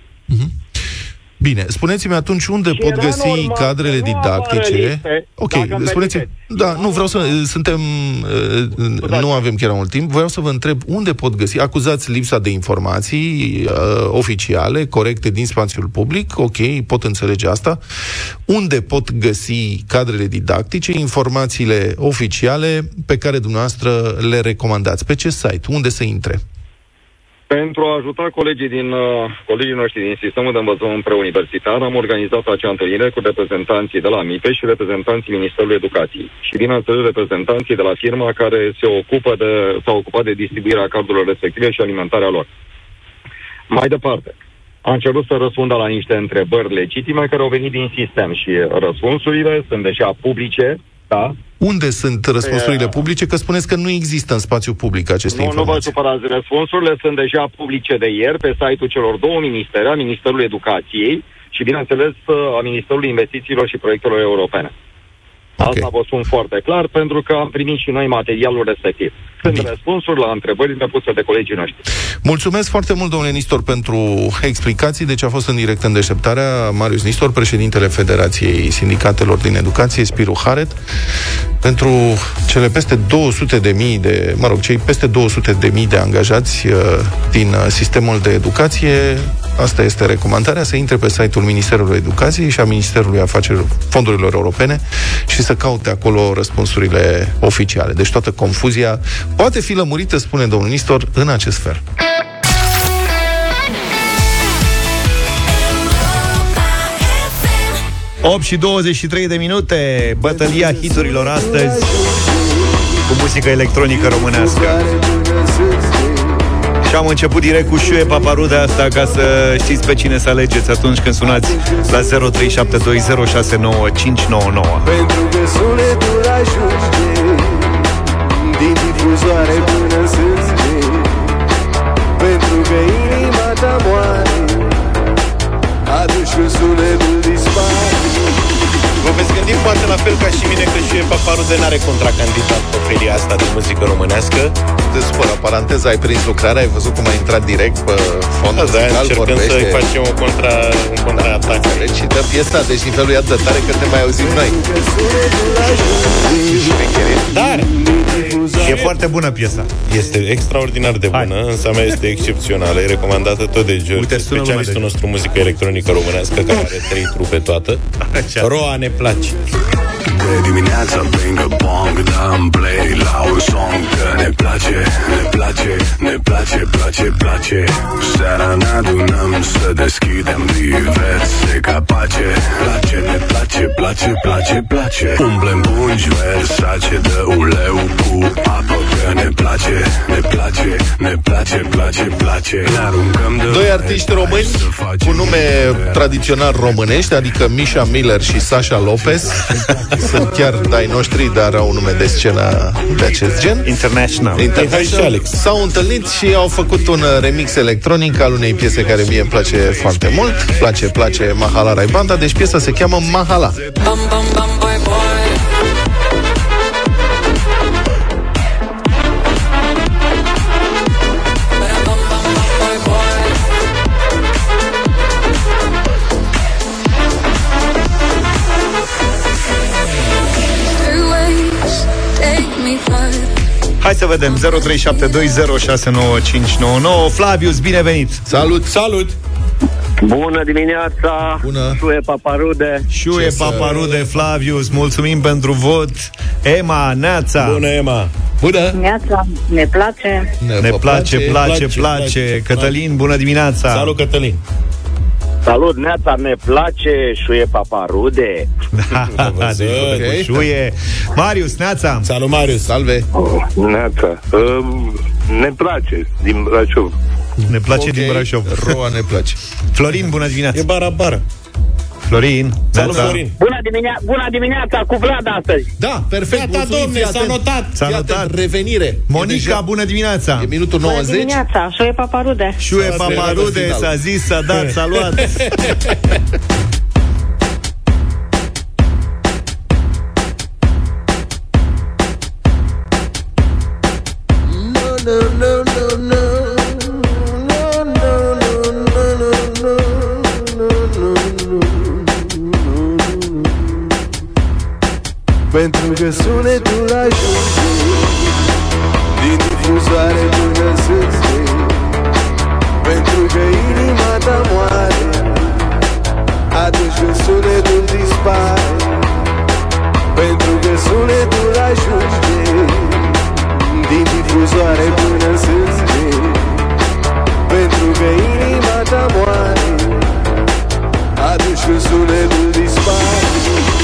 [SPEAKER 3] Bine, spuneți-mi atunci unde
[SPEAKER 7] Și
[SPEAKER 3] pot
[SPEAKER 7] era
[SPEAKER 3] găsi
[SPEAKER 7] normal
[SPEAKER 3] cadrele
[SPEAKER 7] să nu apară
[SPEAKER 3] didactice.
[SPEAKER 7] liste,
[SPEAKER 3] ok,
[SPEAKER 7] dacă îmi
[SPEAKER 3] spuneți-mi.
[SPEAKER 7] permiteți.
[SPEAKER 3] Da,
[SPEAKER 7] Era
[SPEAKER 3] nu vreau să.
[SPEAKER 7] normal.
[SPEAKER 3] Suntem. uh, Nu avem chiar mult timp. Vreau să vă întreb unde pot găsi. Acuzați lipsa de informații uh, oficiale, corecte din spațiul public. Ok, pot înțelege asta. Unde pot găsi cadrele didactice, informațiile oficiale pe care dumneavoastră le recomandați? Pe ce site? Unde să intre?
[SPEAKER 7] Pentru a ajuta colegii, din, uh, colegii noștri din sistemul de învățământ preuniversitar, am organizat acea întâlnire cu reprezentanții de la MIPE și reprezentanții Ministerului Educației. Și, bineînțeles, reprezentanții de la firma care se ocupă de, s-a ocupat de distribuirea cardurilor respective și alimentarea lor. Mai departe, am cerut să răspundă la niște întrebări legitime care au venit din sistem și răspunsurile sunt deja publice, da?
[SPEAKER 3] Unde sunt răspunsurile publice? Că spuneți că nu există în spațiu public aceste
[SPEAKER 7] nu, nu vă
[SPEAKER 3] informații.
[SPEAKER 7] supărați, răspunsurile sunt deja publice de ieri pe site-ul celor două ministere, a Ministerului Educației și, bineînțeles, a Ministerului Investițiilor și Proiectelor Europene.
[SPEAKER 3] Ok.
[SPEAKER 7] Asta vă spun foarte clar, pentru că am primit și noi materialul respectiv. Sunt
[SPEAKER 3] Bine.
[SPEAKER 7] răspunsuri la întrebările puse de colegii noștri.
[SPEAKER 3] Mulțumesc foarte mult, domnule Nistor, pentru explicații. Deci a fost în direct în deșteptarea Marius Nistor, președintele Federației Sindicatelor din Educație, Spiru Haret, pentru cele peste 200 de mii de, mă rog, cei peste 200 de mii de angajați uh, din uh, sistemul de educație. Asta este recomandarea, să intre pe site-ul Ministerului Educației și a Ministerului Afacerilor Fondurilor Europene și să caute acolo răspunsurile oficiale. Deci toată confuzia poate fi lămurită, spune domnul Nistor, în acest fel.
[SPEAKER 2] FM. 8 și 23 de minute, bătălia hiturilor astăzi cu muzică electronică românească. Și am început direct cu șuie paparude asta ca să știți pe cine să alegeți atunci când sunați la 0372069599.
[SPEAKER 8] Pentru că sunetul ajunge Din difuzoare până în sânge Pentru că inima ta moare Atunci când sunetul
[SPEAKER 5] poate la fel ca și mine că și Paparude n-are contracandidat pe felia asta de muzică românească.
[SPEAKER 3] Te supără, paranteza, ai prins lucrarea, ai văzut cum a intrat direct pe fond
[SPEAKER 5] Da, da,
[SPEAKER 3] muzical,
[SPEAKER 5] încercăm să
[SPEAKER 3] vorbește.
[SPEAKER 5] facem o contra, un contraatac.
[SPEAKER 3] Deci și dă piesa, deci nivelul e atât de tare că te mai auzim noi.
[SPEAKER 5] Dar
[SPEAKER 2] E foarte bună piesa.
[SPEAKER 5] este extraordinar de bună,
[SPEAKER 2] Hai.
[SPEAKER 5] însă mea este excepțională. E recomandată tot de George,
[SPEAKER 2] Uite, sună lumea
[SPEAKER 5] specialistul
[SPEAKER 2] deja.
[SPEAKER 5] nostru muzică electronică românească, care are trei trupe toată.
[SPEAKER 2] Așa.
[SPEAKER 5] Roa ne place. Thank you.
[SPEAKER 9] De dimineața pingă pong Dăm play la un song Că ne place, ne place, ne place, place, place. Seara ne adunăm să deschidem diverse capace. La ce ne place, place, place, place. Umblem pungi versace de uleu cu apă Că ne place, ne place, ne place, place, place. Ne aruncăm de
[SPEAKER 3] Doi artiști români cu nume tradițional românești, adică Misha Miller și Sasha Lopez. Sunt chiar dai noștri, dar au nume de scenă de acest gen.
[SPEAKER 2] International.
[SPEAKER 3] International. S-au întâlnit și au făcut un uh, remix electronic al unei piese care mie îmi place foarte mult. Place, place Mahala Rai Banda, deci piesa se cheamă Mahala.
[SPEAKER 10] Bam bam bam boy
[SPEAKER 2] să vedem 0372069599 Flavius, binevenit
[SPEAKER 3] Salut! Salut!
[SPEAKER 11] Bună dimineața!
[SPEAKER 3] Bună!
[SPEAKER 11] Șue Paparude!
[SPEAKER 2] Șuie Paparude, Flavius, mulțumim pentru vot Ema, Neața
[SPEAKER 5] Bună, Ema!
[SPEAKER 3] Bună!
[SPEAKER 12] Neața, ne place.
[SPEAKER 2] Ne place, place, place Cătălin, bună dimineața
[SPEAKER 5] Salut, Cătălin!
[SPEAKER 11] Salut, Neața, ne place Șue Paparude!
[SPEAKER 2] Deci vorbim cu Șuie Marius, Neața
[SPEAKER 5] Salut, Marius!
[SPEAKER 3] Salve!
[SPEAKER 13] Neața, um, ne place din Brașov.
[SPEAKER 2] Ne place
[SPEAKER 3] Ok,
[SPEAKER 2] din Brașov
[SPEAKER 3] Roa ne place.
[SPEAKER 2] Florin, bună dimineața
[SPEAKER 5] E bara-bara.
[SPEAKER 2] Florin,
[SPEAKER 5] Salut,
[SPEAKER 2] Neața.
[SPEAKER 5] Florin!
[SPEAKER 11] Bună, dimine- bună dimineața cu Vlad astăzi!
[SPEAKER 3] Da, perfect,
[SPEAKER 5] Gata,
[SPEAKER 3] mulțumim,
[SPEAKER 5] domne,
[SPEAKER 3] fii
[SPEAKER 5] s-a
[SPEAKER 3] atent.
[SPEAKER 5] notat.
[SPEAKER 2] S-a
[SPEAKER 3] Fii atent,
[SPEAKER 2] notat
[SPEAKER 3] revenire.
[SPEAKER 2] Monica,
[SPEAKER 3] E, deja-
[SPEAKER 2] bună dimineața
[SPEAKER 3] e minutul
[SPEAKER 12] Bună
[SPEAKER 3] 90.
[SPEAKER 12] dimineața, șoie paparude.
[SPEAKER 2] Șuie
[SPEAKER 3] S-a
[SPEAKER 2] Paparude,
[SPEAKER 3] final.
[SPEAKER 2] s-a zis, s-a dat, s-a luat
[SPEAKER 8] Pentru că sunetul ajunge Din difuzoare până sânge Pentru că inima ta moare Atunci când sunetul dispare. Pentru că sunetul ajunge Din difuzoare până sânge Pentru că inima ta moare Atunci când sunetul dispare.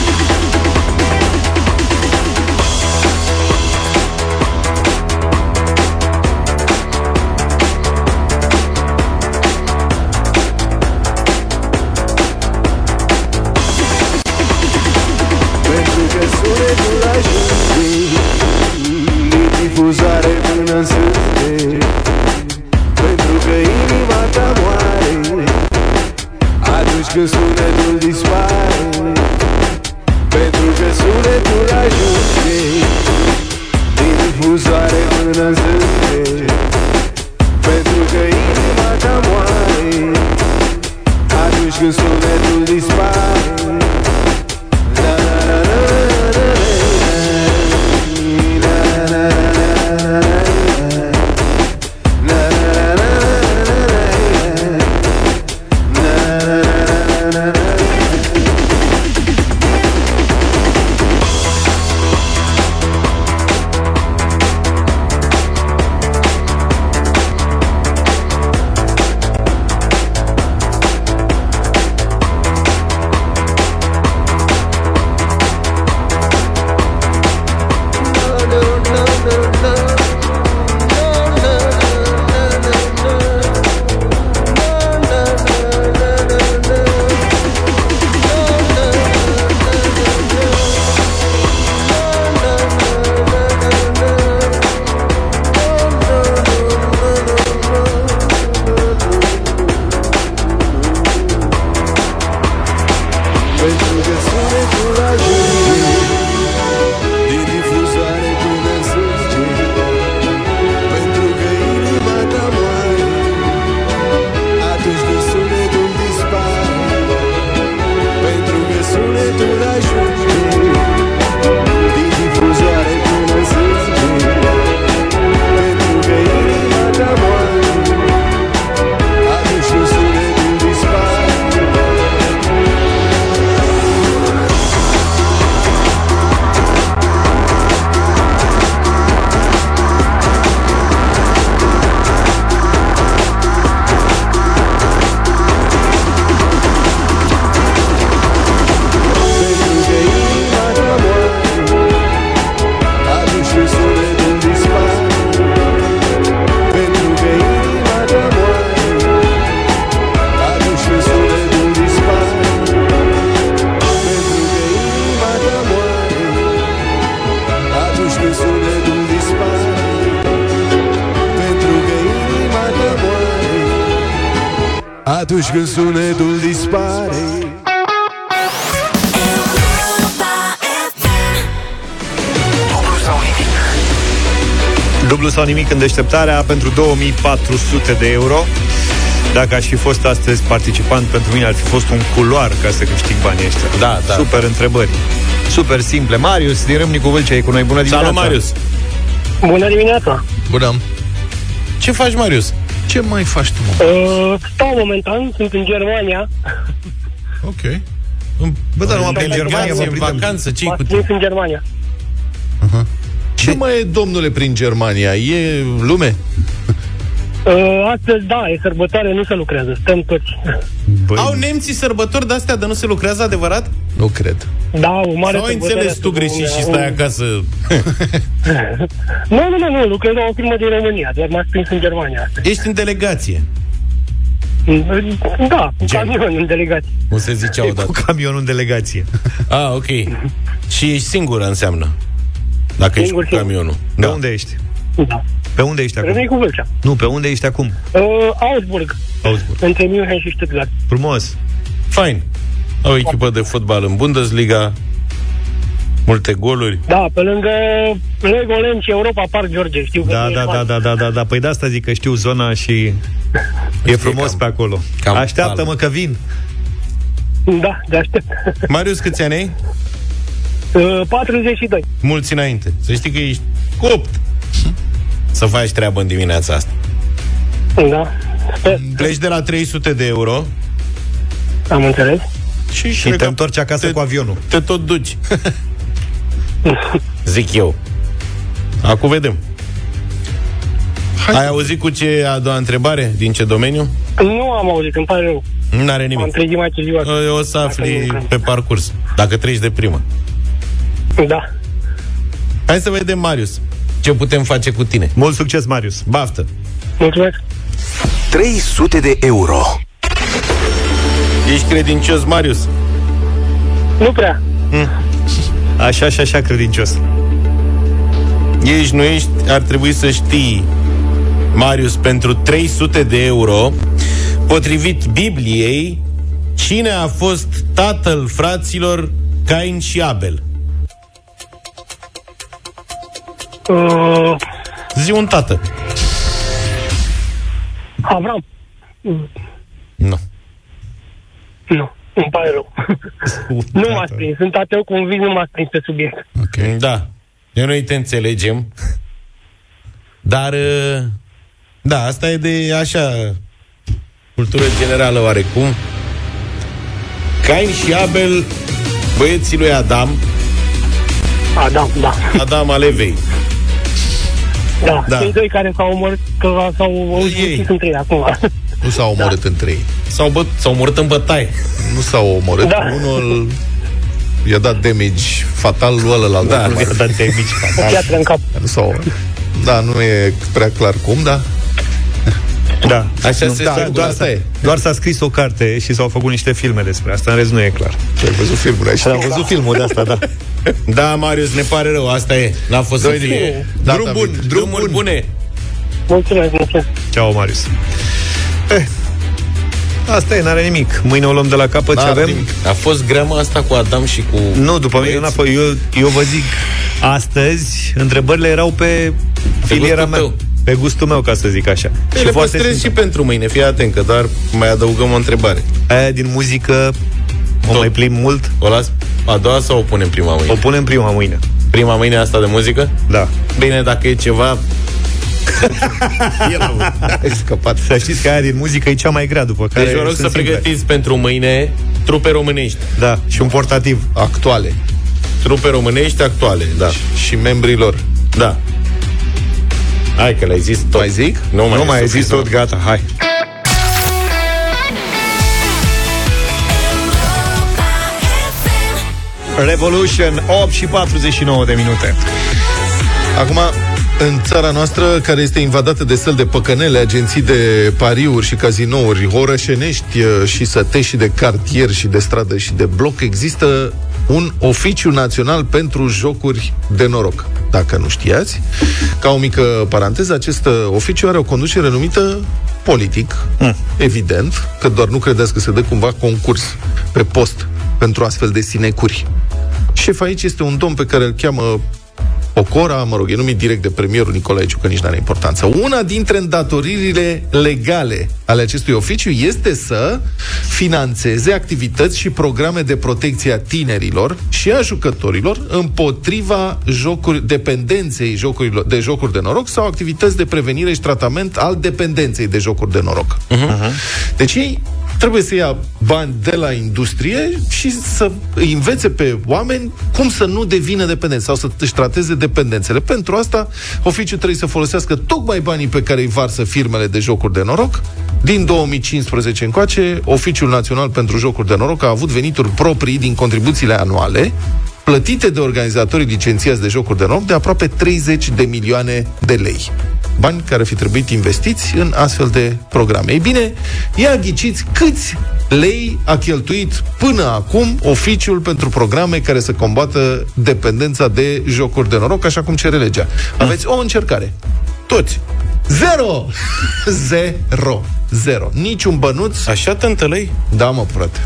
[SPEAKER 2] În deșteptarea pentru 2400 de euro. Dacă aș fi fost astăzi participant, pentru mine ar fi fost un culoar ca să câștig banii ăștia.
[SPEAKER 5] Da, da.
[SPEAKER 2] Super întrebări. Super simple. Marius din Râmnicu Vâlcea e cu noi. Bună dimineața.
[SPEAKER 5] Salut, Marius!
[SPEAKER 11] Bună dimineața!
[SPEAKER 3] Bună!
[SPEAKER 5] Ce faci, Marius?
[SPEAKER 3] Ce mai faci tu, mă?
[SPEAKER 11] Uh, stau momentan, sunt în Germania.
[SPEAKER 3] Ok.
[SPEAKER 2] Bă, dar numai prin Germania vă
[SPEAKER 5] în
[SPEAKER 2] prindem.
[SPEAKER 5] vacanță, ce
[SPEAKER 11] M-a
[SPEAKER 5] cu
[SPEAKER 11] prins în Germania.
[SPEAKER 3] Ce mai e, domnule, prin Germania? E lume?
[SPEAKER 11] Uh, astăzi, da, e sărbătoare, nu se lucrează, stăm toți.
[SPEAKER 2] Băi,
[SPEAKER 5] Au nemții sărbători de-astea de nu se lucrează adevărat?
[SPEAKER 3] Nu cred.
[SPEAKER 11] Da, o mare
[SPEAKER 5] Sau ai
[SPEAKER 11] sărbătoare
[SPEAKER 5] înțeles tu
[SPEAKER 11] astăzi,
[SPEAKER 5] greșit și
[SPEAKER 11] un-
[SPEAKER 5] stai
[SPEAKER 11] un-
[SPEAKER 5] acasă?
[SPEAKER 11] Nu, nu, nu, nu, lucrez la o firmă din România, doar m-a prins în Germania astăzi.
[SPEAKER 5] Ești în delegație.
[SPEAKER 11] Da, cu
[SPEAKER 5] Gen.
[SPEAKER 11] camion în delegație.
[SPEAKER 5] Cum se zicea
[SPEAKER 2] e cu
[SPEAKER 5] odată.
[SPEAKER 2] camionul în delegație.
[SPEAKER 5] Ah, ok. Și ești singură înseamnă. Dacă ești
[SPEAKER 11] Singur,
[SPEAKER 5] cu
[SPEAKER 11] singur.
[SPEAKER 5] camionul.
[SPEAKER 2] Pe
[SPEAKER 5] Da.
[SPEAKER 2] unde ești?
[SPEAKER 11] Da.
[SPEAKER 2] Pe unde ești
[SPEAKER 11] Rămâi
[SPEAKER 2] acum?
[SPEAKER 11] cu Vâlcea.
[SPEAKER 2] Nu, pe unde ești acum?
[SPEAKER 11] Uh, Augsburg,
[SPEAKER 2] Augsburg.
[SPEAKER 11] între München și Stuttgart.
[SPEAKER 2] Frumos.
[SPEAKER 5] Fain. O echipă de fotbal în Bundesliga. Multe goluri.
[SPEAKER 11] Da, pe lângă Legoland și Europa Park George, știu că
[SPEAKER 2] Da,
[SPEAKER 11] e
[SPEAKER 2] da,
[SPEAKER 11] fan.
[SPEAKER 2] da, da, da, da, da. Păi de asta zic că știu zona și e frumos
[SPEAKER 5] cam-
[SPEAKER 2] pe acolo.
[SPEAKER 5] cam
[SPEAKER 2] Așteaptă-mă
[SPEAKER 5] palmă.
[SPEAKER 2] că vin.
[SPEAKER 11] Da, de aștept.
[SPEAKER 5] Marius, câți ani ai?
[SPEAKER 11] Uh, 42.
[SPEAKER 5] Mulți înainte. Să știi că ești copt să faci treabă în dimineața asta.
[SPEAKER 11] Da. Sper.
[SPEAKER 5] Pleci de la 300 de euro
[SPEAKER 11] Am înțeles.
[SPEAKER 5] și,
[SPEAKER 2] Și
[SPEAKER 5] cred
[SPEAKER 2] te
[SPEAKER 5] că
[SPEAKER 2] întorci acasă
[SPEAKER 5] te-
[SPEAKER 2] cu avionul.
[SPEAKER 5] Te tot duci. Zic eu. Acum vedem. Hai. Ai auzit cu ce a doua întrebare? Din ce domeniu?
[SPEAKER 11] Nu am auzit, îmi pare rău.
[SPEAKER 5] Nu are
[SPEAKER 11] Am
[SPEAKER 5] nimic.
[SPEAKER 11] trezit mai târziu. astăzi.
[SPEAKER 5] O să afli
[SPEAKER 11] Dacă nu-
[SPEAKER 5] pe parcurs, dacă treci de primă.
[SPEAKER 11] Da.
[SPEAKER 5] Hai să vedem, Marius, ce putem face cu tine.
[SPEAKER 2] Mult succes, Marius.
[SPEAKER 5] Baftă!
[SPEAKER 11] Mulțumesc.
[SPEAKER 1] 300 de euro.
[SPEAKER 5] Ești credincios, Marius?
[SPEAKER 11] Nu prea.
[SPEAKER 2] Așa și așa credincios.
[SPEAKER 5] Ești, nu ești, ar trebui să știi, Marius, pentru 300 de euro, potrivit Bibliei, cine a fost tatăl fraților Cain și Abel?
[SPEAKER 11] Uh,
[SPEAKER 5] Zi un tată.
[SPEAKER 11] Avram. Mm,
[SPEAKER 5] Nu.
[SPEAKER 11] Nu, îmi pare rău. nu m-ați prins. Sunt ateu convins, nu m-ați prins pe subiect.
[SPEAKER 5] Okay. Da. Eu noi te înțelegem. Dar, uh, da, asta e de așa cultură generală oarecum. Cain și Abel, băieții lui Adam,
[SPEAKER 11] Adam, da.
[SPEAKER 5] Adam al Evei.
[SPEAKER 11] Da,
[SPEAKER 5] Da.
[SPEAKER 11] da. cei doi care s-au omorât, că s-au auzit între ei acum.
[SPEAKER 3] Nu s-au omorât da. între ei.
[SPEAKER 5] S-au, bă, s-au omorât în bătaie.
[SPEAKER 3] Nu s-au omorât.
[SPEAKER 11] Da.
[SPEAKER 3] Unul i-a dat damage fatal lui ălălalt.
[SPEAKER 5] Da,
[SPEAKER 3] Nu
[SPEAKER 5] i-a dat damage
[SPEAKER 11] O piatră în cap.
[SPEAKER 3] Nu s-au... Da, nu e prea clar cum, da?
[SPEAKER 2] Da.
[SPEAKER 5] Așa
[SPEAKER 2] nu,
[SPEAKER 5] se
[SPEAKER 2] da,
[SPEAKER 5] spune,
[SPEAKER 2] doar,
[SPEAKER 5] asta
[SPEAKER 2] s-a,
[SPEAKER 5] e.
[SPEAKER 2] doar s-a scris o carte și s-au făcut niște filme despre asta, în rest nu e clar.
[SPEAKER 3] Ai văzut filmul, ai
[SPEAKER 2] Am văzut filmul de asta, da.
[SPEAKER 5] Da, Marius, ne pare rău, asta e. N-a fost să
[SPEAKER 3] Doi
[SPEAKER 5] fie.
[SPEAKER 3] nimic.
[SPEAKER 5] Drum
[SPEAKER 3] Data
[SPEAKER 5] bun,
[SPEAKER 3] viitoare.
[SPEAKER 5] drumuri bune.
[SPEAKER 11] Mulțumesc, mulțumesc.
[SPEAKER 2] Ceau, Marius. Eh, asta e, n-are nimic. Mâine o luăm de la capăt ce
[SPEAKER 3] N-are
[SPEAKER 2] avem.
[SPEAKER 3] nimic.
[SPEAKER 5] A fost grama asta cu Adam și cu...
[SPEAKER 2] Nu, după mine n-a fost. Eu, eu vă zic, astăzi întrebările erau pe filiera
[SPEAKER 5] gustul
[SPEAKER 2] mea.
[SPEAKER 5] tău.
[SPEAKER 2] Pe gustul meu, ca să zic așa.
[SPEAKER 5] Și le păstrez și pentru mâine, fii atent, că doar mai adăugăm o întrebare.
[SPEAKER 2] Aia din muzică o
[SPEAKER 5] Tot.
[SPEAKER 2] mai plim mult.
[SPEAKER 5] O las a doua sau o punem prima mâine?
[SPEAKER 2] O punem prima mâine.
[SPEAKER 5] Prima mâine asta de muzică?
[SPEAKER 2] Da.
[SPEAKER 5] Bine, dacă e ceva...
[SPEAKER 3] Ai scăpat.
[SPEAKER 2] Să știți că aia din muzică e cea mai grea, după care
[SPEAKER 5] Deci vă rog
[SPEAKER 2] sunt
[SPEAKER 5] să
[SPEAKER 2] simple.
[SPEAKER 5] pregătiți pentru mâine trupe românești.
[SPEAKER 2] Da, și un portativ.
[SPEAKER 3] Actuale.
[SPEAKER 5] Trupe românești actuale, da.
[SPEAKER 3] Și membrii lor.
[SPEAKER 5] Da. Hai că l-ai zis tot.
[SPEAKER 3] Mai zic?
[SPEAKER 5] Nu mai,
[SPEAKER 2] Nu mai ai zis
[SPEAKER 5] suficient.
[SPEAKER 2] tot, gata, hai. Revolution, 8 și 49 de minute.
[SPEAKER 3] Acum, în țara noastră, care este invadată de săl de păcănele, agenții de pariuri și cazinouri, orășenești uh, și sătești și de cartier și de stradă și de bloc, există un oficiu național pentru jocuri de noroc. Dacă nu știați, ca o mică paranteză, acest uh, oficiu are o conducere numită politic, mm. evident, că doar nu credeți că se dă cumva concurs pe post pentru astfel de sinecuri. Șef aici este un domn pe care îl cheamă Pocora, mă rog, e numit direct de premierul Nicolae Ciucă, nici nu are importanță. Una dintre îndatoririle legale ale acestui oficiu este să financeze activități și programe de protecție a tinerilor și a jucătorilor împotriva jocuri, dependenței jocurilor, de jocuri de noroc sau activități de prevenire și tratament al dependenței de jocuri de noroc. Uh-huh. Deci ei trebuie să ia bani de la industrie și să îi învețe pe oameni cum să nu devină dependenți sau să își trateze dependențele. Pentru asta, oficiul trebuie să folosească tocmai banii pe care îi varsă firmele de jocuri de noroc. Din 2015 încoace, Oficiul Național pentru Jocuri de Noroc a avut venituri proprii din contribuțiile anuale plătite de organizatorii licențiați de jocuri de noroc de aproape 30 de milioane de lei. Bani care ar fi trebuit investiți în astfel de programe. Ei bine, ia ghiciți câți lei a cheltuit până acum oficiul pentru programe care să combată dependența de jocuri de noroc, așa cum cere legea. Aveți o încercare. Toți. Zero! Zero. Zero. Niciun bănuț.
[SPEAKER 5] Așa te întâlei?
[SPEAKER 3] Da, mă, frate.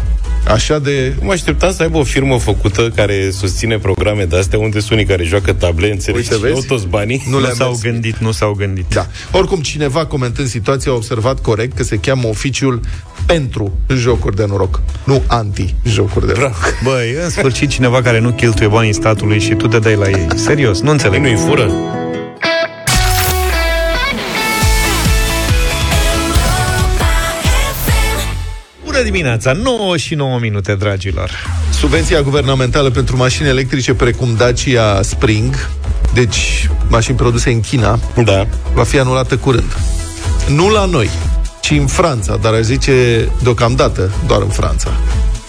[SPEAKER 3] Așa de...
[SPEAKER 5] Mă așteptam să aibă o firmă făcută care susține programe de astea unde sunt unii care joacă table, înțelegi?
[SPEAKER 3] Uite,
[SPEAKER 5] și
[SPEAKER 3] vezi?
[SPEAKER 5] au toți banii.
[SPEAKER 2] Nu,
[SPEAKER 3] le-a
[SPEAKER 2] s-au
[SPEAKER 3] mers.
[SPEAKER 2] gândit, nu s-au gândit.
[SPEAKER 3] Da. Oricum, cineva comentând situația a observat corect că se cheamă oficiul pentru jocuri de noroc, nu anti-jocuri de noroc.
[SPEAKER 2] Băi, în sfârșit cineva care nu cheltuie banii statului și tu te dai la ei. Serios, nu înțeleg.
[SPEAKER 5] Nu-i fură.
[SPEAKER 2] Bună dimineața, 9 și 9 minute, dragilor.
[SPEAKER 3] Subvenția guvernamentală pentru mașini electrice precum Dacia Spring, deci mașini produse în China,
[SPEAKER 5] Da.
[SPEAKER 3] va fi anulată curând. Nu la noi, ci în Franța, dar aș zice deocamdată doar în Franța.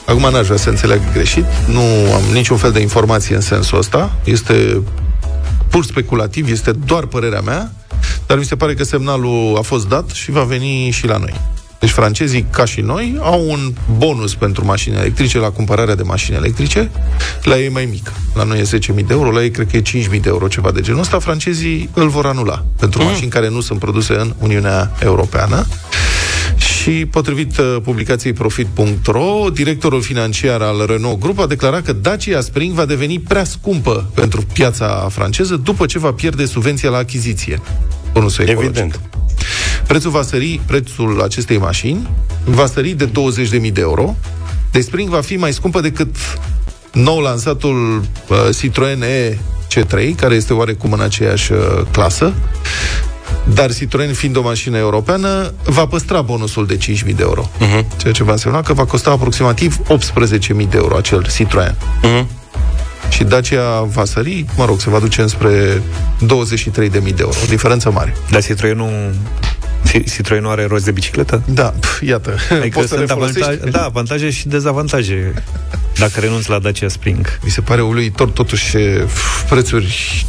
[SPEAKER 3] Acum n-aș vrea să înțeleg greșit, nu am niciun fel de informație în sensul ăsta, este pur speculativ, este doar părerea mea, dar mi se pare că semnalul a fost dat și va veni și la noi. Deci francezii, ca și noi, au un bonus pentru mașini electrice la cumpărarea de mașini electrice. La ei e mai mic. La noi e 10.000 de euro, la ei cred că e 5.000 de euro, ceva de genul ăsta. Francezii îl vor anula pentru mm. mașini care nu sunt produse în Uniunea Europeană. Și potrivit uh, publicației Profit.ro, directorul financiar al Renault Group a declarat că Dacia Spring va deveni prea scumpă pentru piața franceză după ce va pierde subvenția la achiziție. Bonusul ecologic.
[SPEAKER 5] Evident.
[SPEAKER 3] Prețul va sări, prețul acestei mașini va sări de 20.000 de euro. Deci Spring va fi mai scumpă decât nou lansatul uh, Citroen E C3, care este oarecum în aceeași uh, clasă. Dar Citroen, fiind o mașină europeană, va păstra bonusul de 5.000 de euro. Uh-huh. Ceea ce va însemna că va costa aproximativ 18.000 de euro acel Citroen.
[SPEAKER 5] Uh-huh.
[SPEAKER 3] Și Dacia va sări, mă rog, se va duce înspre 23.000 de euro. O diferență mare.
[SPEAKER 2] Dar Citroenul Citroenul are roți de bicicletă?
[SPEAKER 3] Da, pf, iată.
[SPEAKER 2] Adică
[SPEAKER 3] Poți să le
[SPEAKER 2] sunt
[SPEAKER 3] folosești?
[SPEAKER 2] avantaje, da, avantaje și dezavantaje dacă renunți la Dacia Spring.
[SPEAKER 3] Mi se pare uluitor totuși ce f- prețuri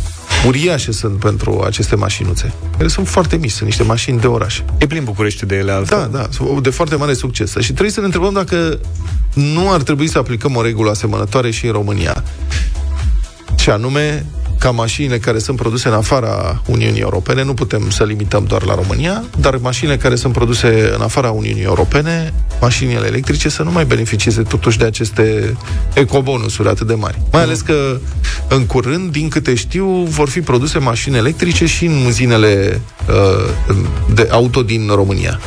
[SPEAKER 3] uriașe sunt pentru aceste mașinuțe, care sunt foarte mici, sunt niște mașini de oraș.
[SPEAKER 2] E plin București de ele altfel.
[SPEAKER 3] Da, da, sunt de foarte mare succes. Și trebuie să ne întrebăm dacă nu ar trebui să aplicăm o regulă asemănătoare și în România. Și anume, ca mașinile care sunt produse în afara Uniunii Europene, nu putem să limităm doar la România, dar mașinile care sunt produse în afara Uniunii Europene, mașinile electrice, să nu mai beneficieze totuși de aceste ecobonusuri atât de mari. Mai ales că în curând, din câte știu, vor fi produse mașini electrice și în uzinele uh, de auto din România.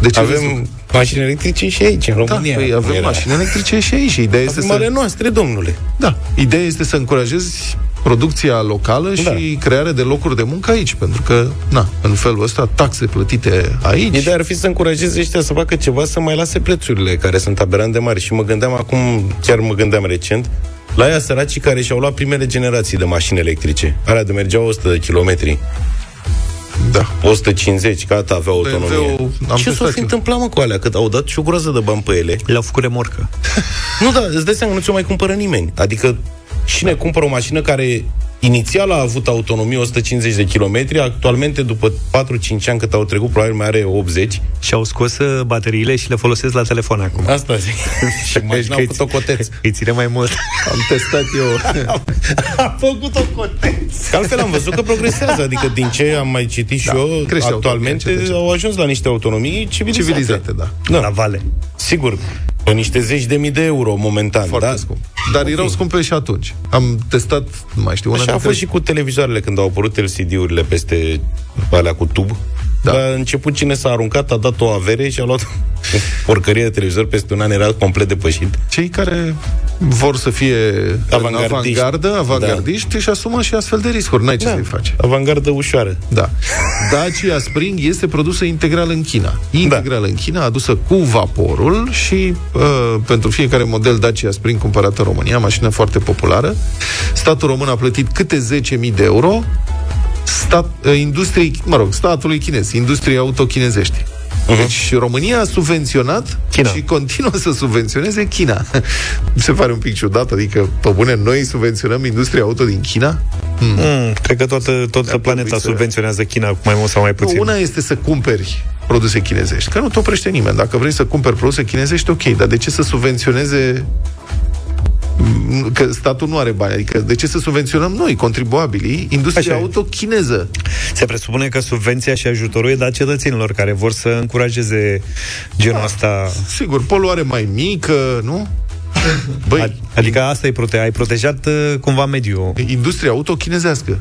[SPEAKER 3] Deci
[SPEAKER 5] Avem mașini electrice și aici, în România.
[SPEAKER 3] Da, păi avem
[SPEAKER 5] Era.
[SPEAKER 3] mașini electrice și aici. Ideea este
[SPEAKER 5] Avem
[SPEAKER 3] să...
[SPEAKER 5] ale noastre, domnule.
[SPEAKER 3] Da. Ideea este să încurajezi producția locală
[SPEAKER 5] Da.
[SPEAKER 3] și crearea de locuri de muncă aici, pentru că, na, în felul ăsta, taxe plătite aici.
[SPEAKER 5] Ideea ar fi să încurajeze ăștia să facă ceva, să mai lase prețurile, care sunt aberant de mari. Și mă gândeam acum, chiar mă gândeam recent, la ea săracii care și-au luat primele generații de mașini electrice. Alea de mergeau 100 de kilometri.
[SPEAKER 3] Da.
[SPEAKER 5] 150, gata, avea autonomie.
[SPEAKER 3] BMW-ul, am
[SPEAKER 5] Ce s-a
[SPEAKER 3] testat
[SPEAKER 5] fi
[SPEAKER 3] eu.
[SPEAKER 5] întâmplat, mă, cu alea? Cât au dat și o groază de bani pe ele.
[SPEAKER 2] Le-au făcut remorcă.
[SPEAKER 5] Nu, da, îți dai seama, nu ți-o mai cumpără nimeni. Adică cine cumpără o mașină care inițial a avut autonomie 150 de kilometri, actualmente, după 4-5 ani cât au trecut, probabil mai are 80.
[SPEAKER 2] Și au scos uh, bateriile și le folosesc la telefon acum.
[SPEAKER 5] Asta zic. și mașina a făcut o coteț.
[SPEAKER 2] Îi ține mai mult.
[SPEAKER 3] Am testat eu.
[SPEAKER 5] a făcut o coteț. Că altfel am văzut că progresează, adică din ce am mai citit și
[SPEAKER 3] Da,
[SPEAKER 5] eu,
[SPEAKER 3] crește autonomia
[SPEAKER 5] actualmente
[SPEAKER 3] încet, încet.
[SPEAKER 5] au ajuns la niște autonomii civilizate.
[SPEAKER 3] Civilizate, da.
[SPEAKER 5] Da.
[SPEAKER 2] La vale.
[SPEAKER 5] Sigur, pe niște zeci de mii de euro momentan,
[SPEAKER 3] Foarte
[SPEAKER 5] da?
[SPEAKER 3] scump. Dar
[SPEAKER 5] Ok.
[SPEAKER 3] erau scumpe și atunci. Am testat, nu mai știu, una
[SPEAKER 5] Așa a
[SPEAKER 3] dintre-
[SPEAKER 5] fost și cu televizoarele când au apărut LCD-urile peste alea cu tub.
[SPEAKER 3] Da.
[SPEAKER 5] Da. La început cine s-a aruncat a dat o avere și a luat o porcărie de televizor peste un an, era complet depășit.
[SPEAKER 3] Cei care vor să fie
[SPEAKER 5] Avangardiști.
[SPEAKER 3] în avangardă, avangardiști, da. își asumă și astfel de riscuri. N-ai ce
[SPEAKER 5] Da.
[SPEAKER 3] să-i faci.
[SPEAKER 5] Avangardă ușoară.
[SPEAKER 3] Da. Dacia Spring este produsă integral în China. Integral în China, adusă cu vaporul și uh, pentru fiecare model Dacia Spring cumpărat în România, mașină foarte populară, statul român a plătit câte 10.000 de euro stat, uh, industriei, mă rog, statului chinez, industriei auto chinezești. Deci România a subvenționat
[SPEAKER 2] China.
[SPEAKER 3] și continuă să subvenționeze China. Mi se pare un pic ciudat, adică, pe bune, noi subvenționăm industria auto din China?
[SPEAKER 2] Mm, cred că toată, toată
[SPEAKER 3] Ar
[SPEAKER 2] planeta
[SPEAKER 3] trebui să-
[SPEAKER 2] subvenționează China cu mai mult sau mai
[SPEAKER 3] Nu,
[SPEAKER 2] puțin.
[SPEAKER 3] una este să cumperi produse chinezești, că nu te oprește nimeni. Dacă vrei să cumperi produse chinezești, ok, dar de ce să subvenționeze m, că statul nu are bani, adică de ce să subvenționăm noi, contribuabilii, industria
[SPEAKER 2] Așa e.
[SPEAKER 3] auto chineză?
[SPEAKER 2] Se presupune că subvenția și ajutorul e dat cetățenilor care vor să încurajeze genul ăsta.
[SPEAKER 3] Sigur, poluare mai mică, nu? Băi,
[SPEAKER 2] Adică asta e prote- ai protejat uh, cumva mediul.
[SPEAKER 3] industria auto chinezească.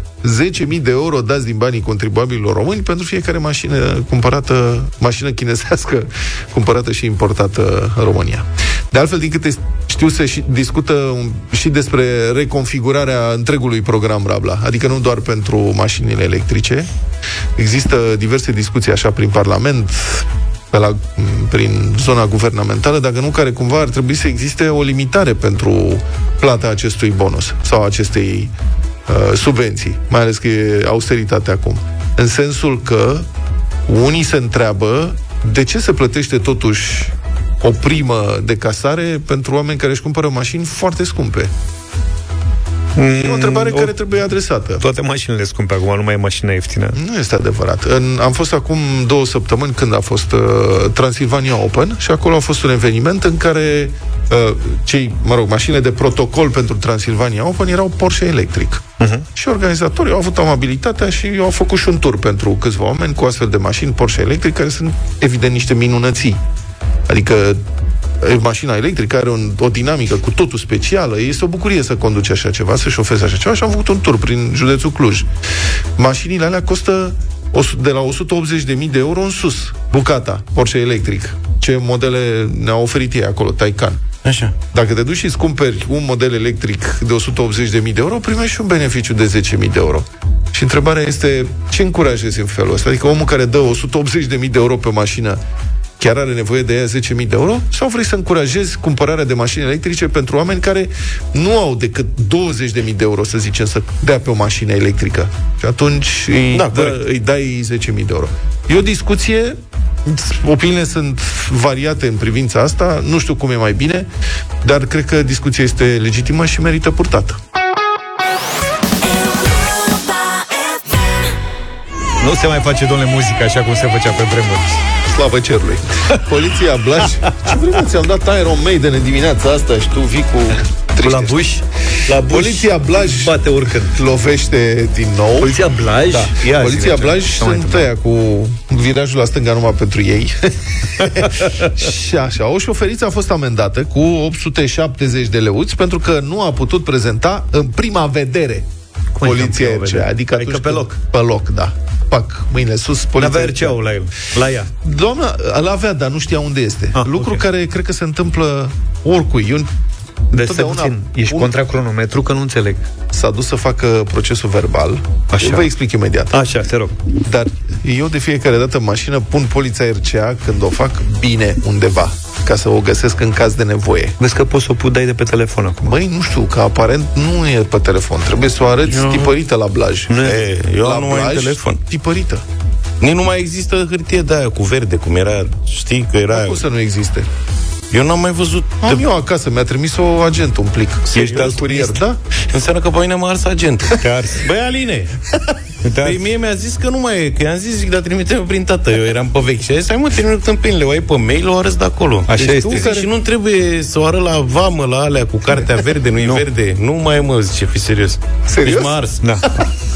[SPEAKER 3] 10.000 de euro dați din banii contribuabililor români pentru fiecare mașină cumpărată, mașină chinezească cumpărată și importată în România. De altfel, din câte știu, se și discută un- și despre reconfigurarea întregului program Rabla, adică nu doar pentru mașinile electrice. Există diverse discuții așa prin Parlament, pe la, prin zona guvernamentală, dacă nu care cumva ar trebui să existe o limitare pentru plata acestui bonus sau acestei uh, subvenții, mai ales că e austeritate acum. În sensul că unii se întreabă de ce se plătește totuși o primă de casare pentru oameni care își cumpără mașini foarte scumpe. E o întrebare care trebuie adresată.
[SPEAKER 2] Toate mașinile scumpe acum, nu mai e mașina ieftină.
[SPEAKER 3] Nu este adevărat. În, am fost acum două săptămâni când a fost uh, Transilvania Open și acolo a fost un eveniment în care uh, cei, mă rog, mașinile de protocol pentru Transilvania Open erau Porsche electric. Uh-huh. Și organizatorii au avut amabilitatea și au făcut și un tur pentru câțiva oameni cu astfel de mașini Porsche electric, care sunt evident niște minunății. Adică e, mașina electrică are un, o dinamică cu totul specială, este o bucurie să conduci așa ceva, să șofezi așa ceva și am făcut un tur prin județul Cluj. Mașinile alea costă o su- de la 180.000 de euro în sus, bucata, Porsche electric. Ce modele ne-au oferit ei acolo, Taycan.
[SPEAKER 5] Așa.
[SPEAKER 3] Dacă te duci și îți cumperi un model electric de 180.000 de euro, primești și un beneficiu de 10.000 de euro. Și întrebarea este, ce încurajezi în felul ăsta? Adică omul care dă 180.000 de euro pe mașină chiar are nevoie de ea 10.000 de euro? Sau vrei să încurajezi cumpărarea de mașini electrice pentru oameni care nu au decât 20.000 de euro, să zicem, să dea pe o mașină electrică? Și atunci îi,
[SPEAKER 5] Da,
[SPEAKER 3] dă,
[SPEAKER 5] corect.
[SPEAKER 3] îi dai 10.000 de euro. E o discuție Opiniile sunt variate în privința asta, nu știu cum e mai bine, dar cred că discuția este legitimă și merită purtată.
[SPEAKER 2] Nu se mai face, domnule, muzică așa cum se făcea pe vremuri.
[SPEAKER 3] Slavă cerului. Poliția Blaj. Ce vreme ți-am dat Iron Maiden în dimineața asta și tu vii cu
[SPEAKER 2] La buș? La buș.
[SPEAKER 3] Poliția Blaj
[SPEAKER 2] Bate oricând.
[SPEAKER 3] lovește din nou.
[SPEAKER 2] Poliția Blaj?
[SPEAKER 3] Da.
[SPEAKER 2] Ia
[SPEAKER 3] Poliția
[SPEAKER 2] zi-ne ce-
[SPEAKER 3] Blaj
[SPEAKER 2] ce mai
[SPEAKER 3] sunt
[SPEAKER 2] întâmplă.
[SPEAKER 3] ăia cu virajul la stânga numai pentru ei. și așa, o șoferiță a fost amendată cu 870 de leuți pentru că nu a putut prezenta în prima vedere
[SPEAKER 2] Cum adică în
[SPEAKER 3] poliția
[SPEAKER 2] prima
[SPEAKER 3] RCA.
[SPEAKER 2] vedere?
[SPEAKER 3] Adică,
[SPEAKER 2] Adică
[SPEAKER 3] atunci
[SPEAKER 2] pe
[SPEAKER 3] când-
[SPEAKER 2] loc.
[SPEAKER 3] Pe loc, da. Pac, mâine sus, poliția
[SPEAKER 2] N-avea
[SPEAKER 3] RCA.
[SPEAKER 2] RCA-ul la el, la ea.
[SPEAKER 3] Doamna, îl avea, dar nu știa unde este.
[SPEAKER 2] Ah,
[SPEAKER 3] Lucru
[SPEAKER 2] ok.
[SPEAKER 3] care cred că se întâmplă oricui. Eu,
[SPEAKER 2] Deci stai
[SPEAKER 3] întotdeauna
[SPEAKER 2] puțin, ești
[SPEAKER 3] un-
[SPEAKER 2] contra cronometru, că nu înțeleg.
[SPEAKER 3] S-a dus să facă procesul verbal.
[SPEAKER 2] Așa.
[SPEAKER 3] Vă explic imediat.
[SPEAKER 2] Așa, te rog.
[SPEAKER 3] Dar eu de fiecare dată în mașină pun polița RCA când o fac bine undeva, ca să o găsesc în caz de nevoie.
[SPEAKER 2] Vezi că poți să o pu- dai de pe telefon acum.
[SPEAKER 3] Băi, nu știu, că aparent nu e pe telefon. Trebuie să o arăți
[SPEAKER 5] Eu-
[SPEAKER 3] tipărită la blaj.
[SPEAKER 5] Nu, e, eu
[SPEAKER 3] la
[SPEAKER 5] am numai în
[SPEAKER 3] blaj,
[SPEAKER 5] telefon.
[SPEAKER 3] tipărită.
[SPEAKER 5] Nici nu mai există hârtie de aia cu verde, cum era, știi că era...
[SPEAKER 3] Cum să nu existe?
[SPEAKER 5] Eu n-am mai văzut...
[SPEAKER 3] Am eu acasă, mi-a trimis-o agent un plic.
[SPEAKER 5] Ești
[SPEAKER 3] de
[SPEAKER 5] altruist?
[SPEAKER 3] curier, da?
[SPEAKER 5] Înseamnă că pe mine m-a ars agent.
[SPEAKER 2] Te ars.
[SPEAKER 5] Băi, Aline,
[SPEAKER 2] Te ars.
[SPEAKER 5] Păi mie mi-a zis că nu mai e, că i-am zis, zic, dar trimite-mă prin tată. Eu eram pe vechi și a zis, hai mă, trimite tâmpinile, o ai pe mail, o arăți de acolo.
[SPEAKER 2] Așa
[SPEAKER 5] deci
[SPEAKER 2] este.
[SPEAKER 5] Tu, zic, Și nu trebuie să o arăt la vamă, la alea, cu cartea verde, nu-i verde. Nu mai e, mă, zice, fi serios.
[SPEAKER 3] Serios?
[SPEAKER 5] Deci m-a ars.
[SPEAKER 2] Da.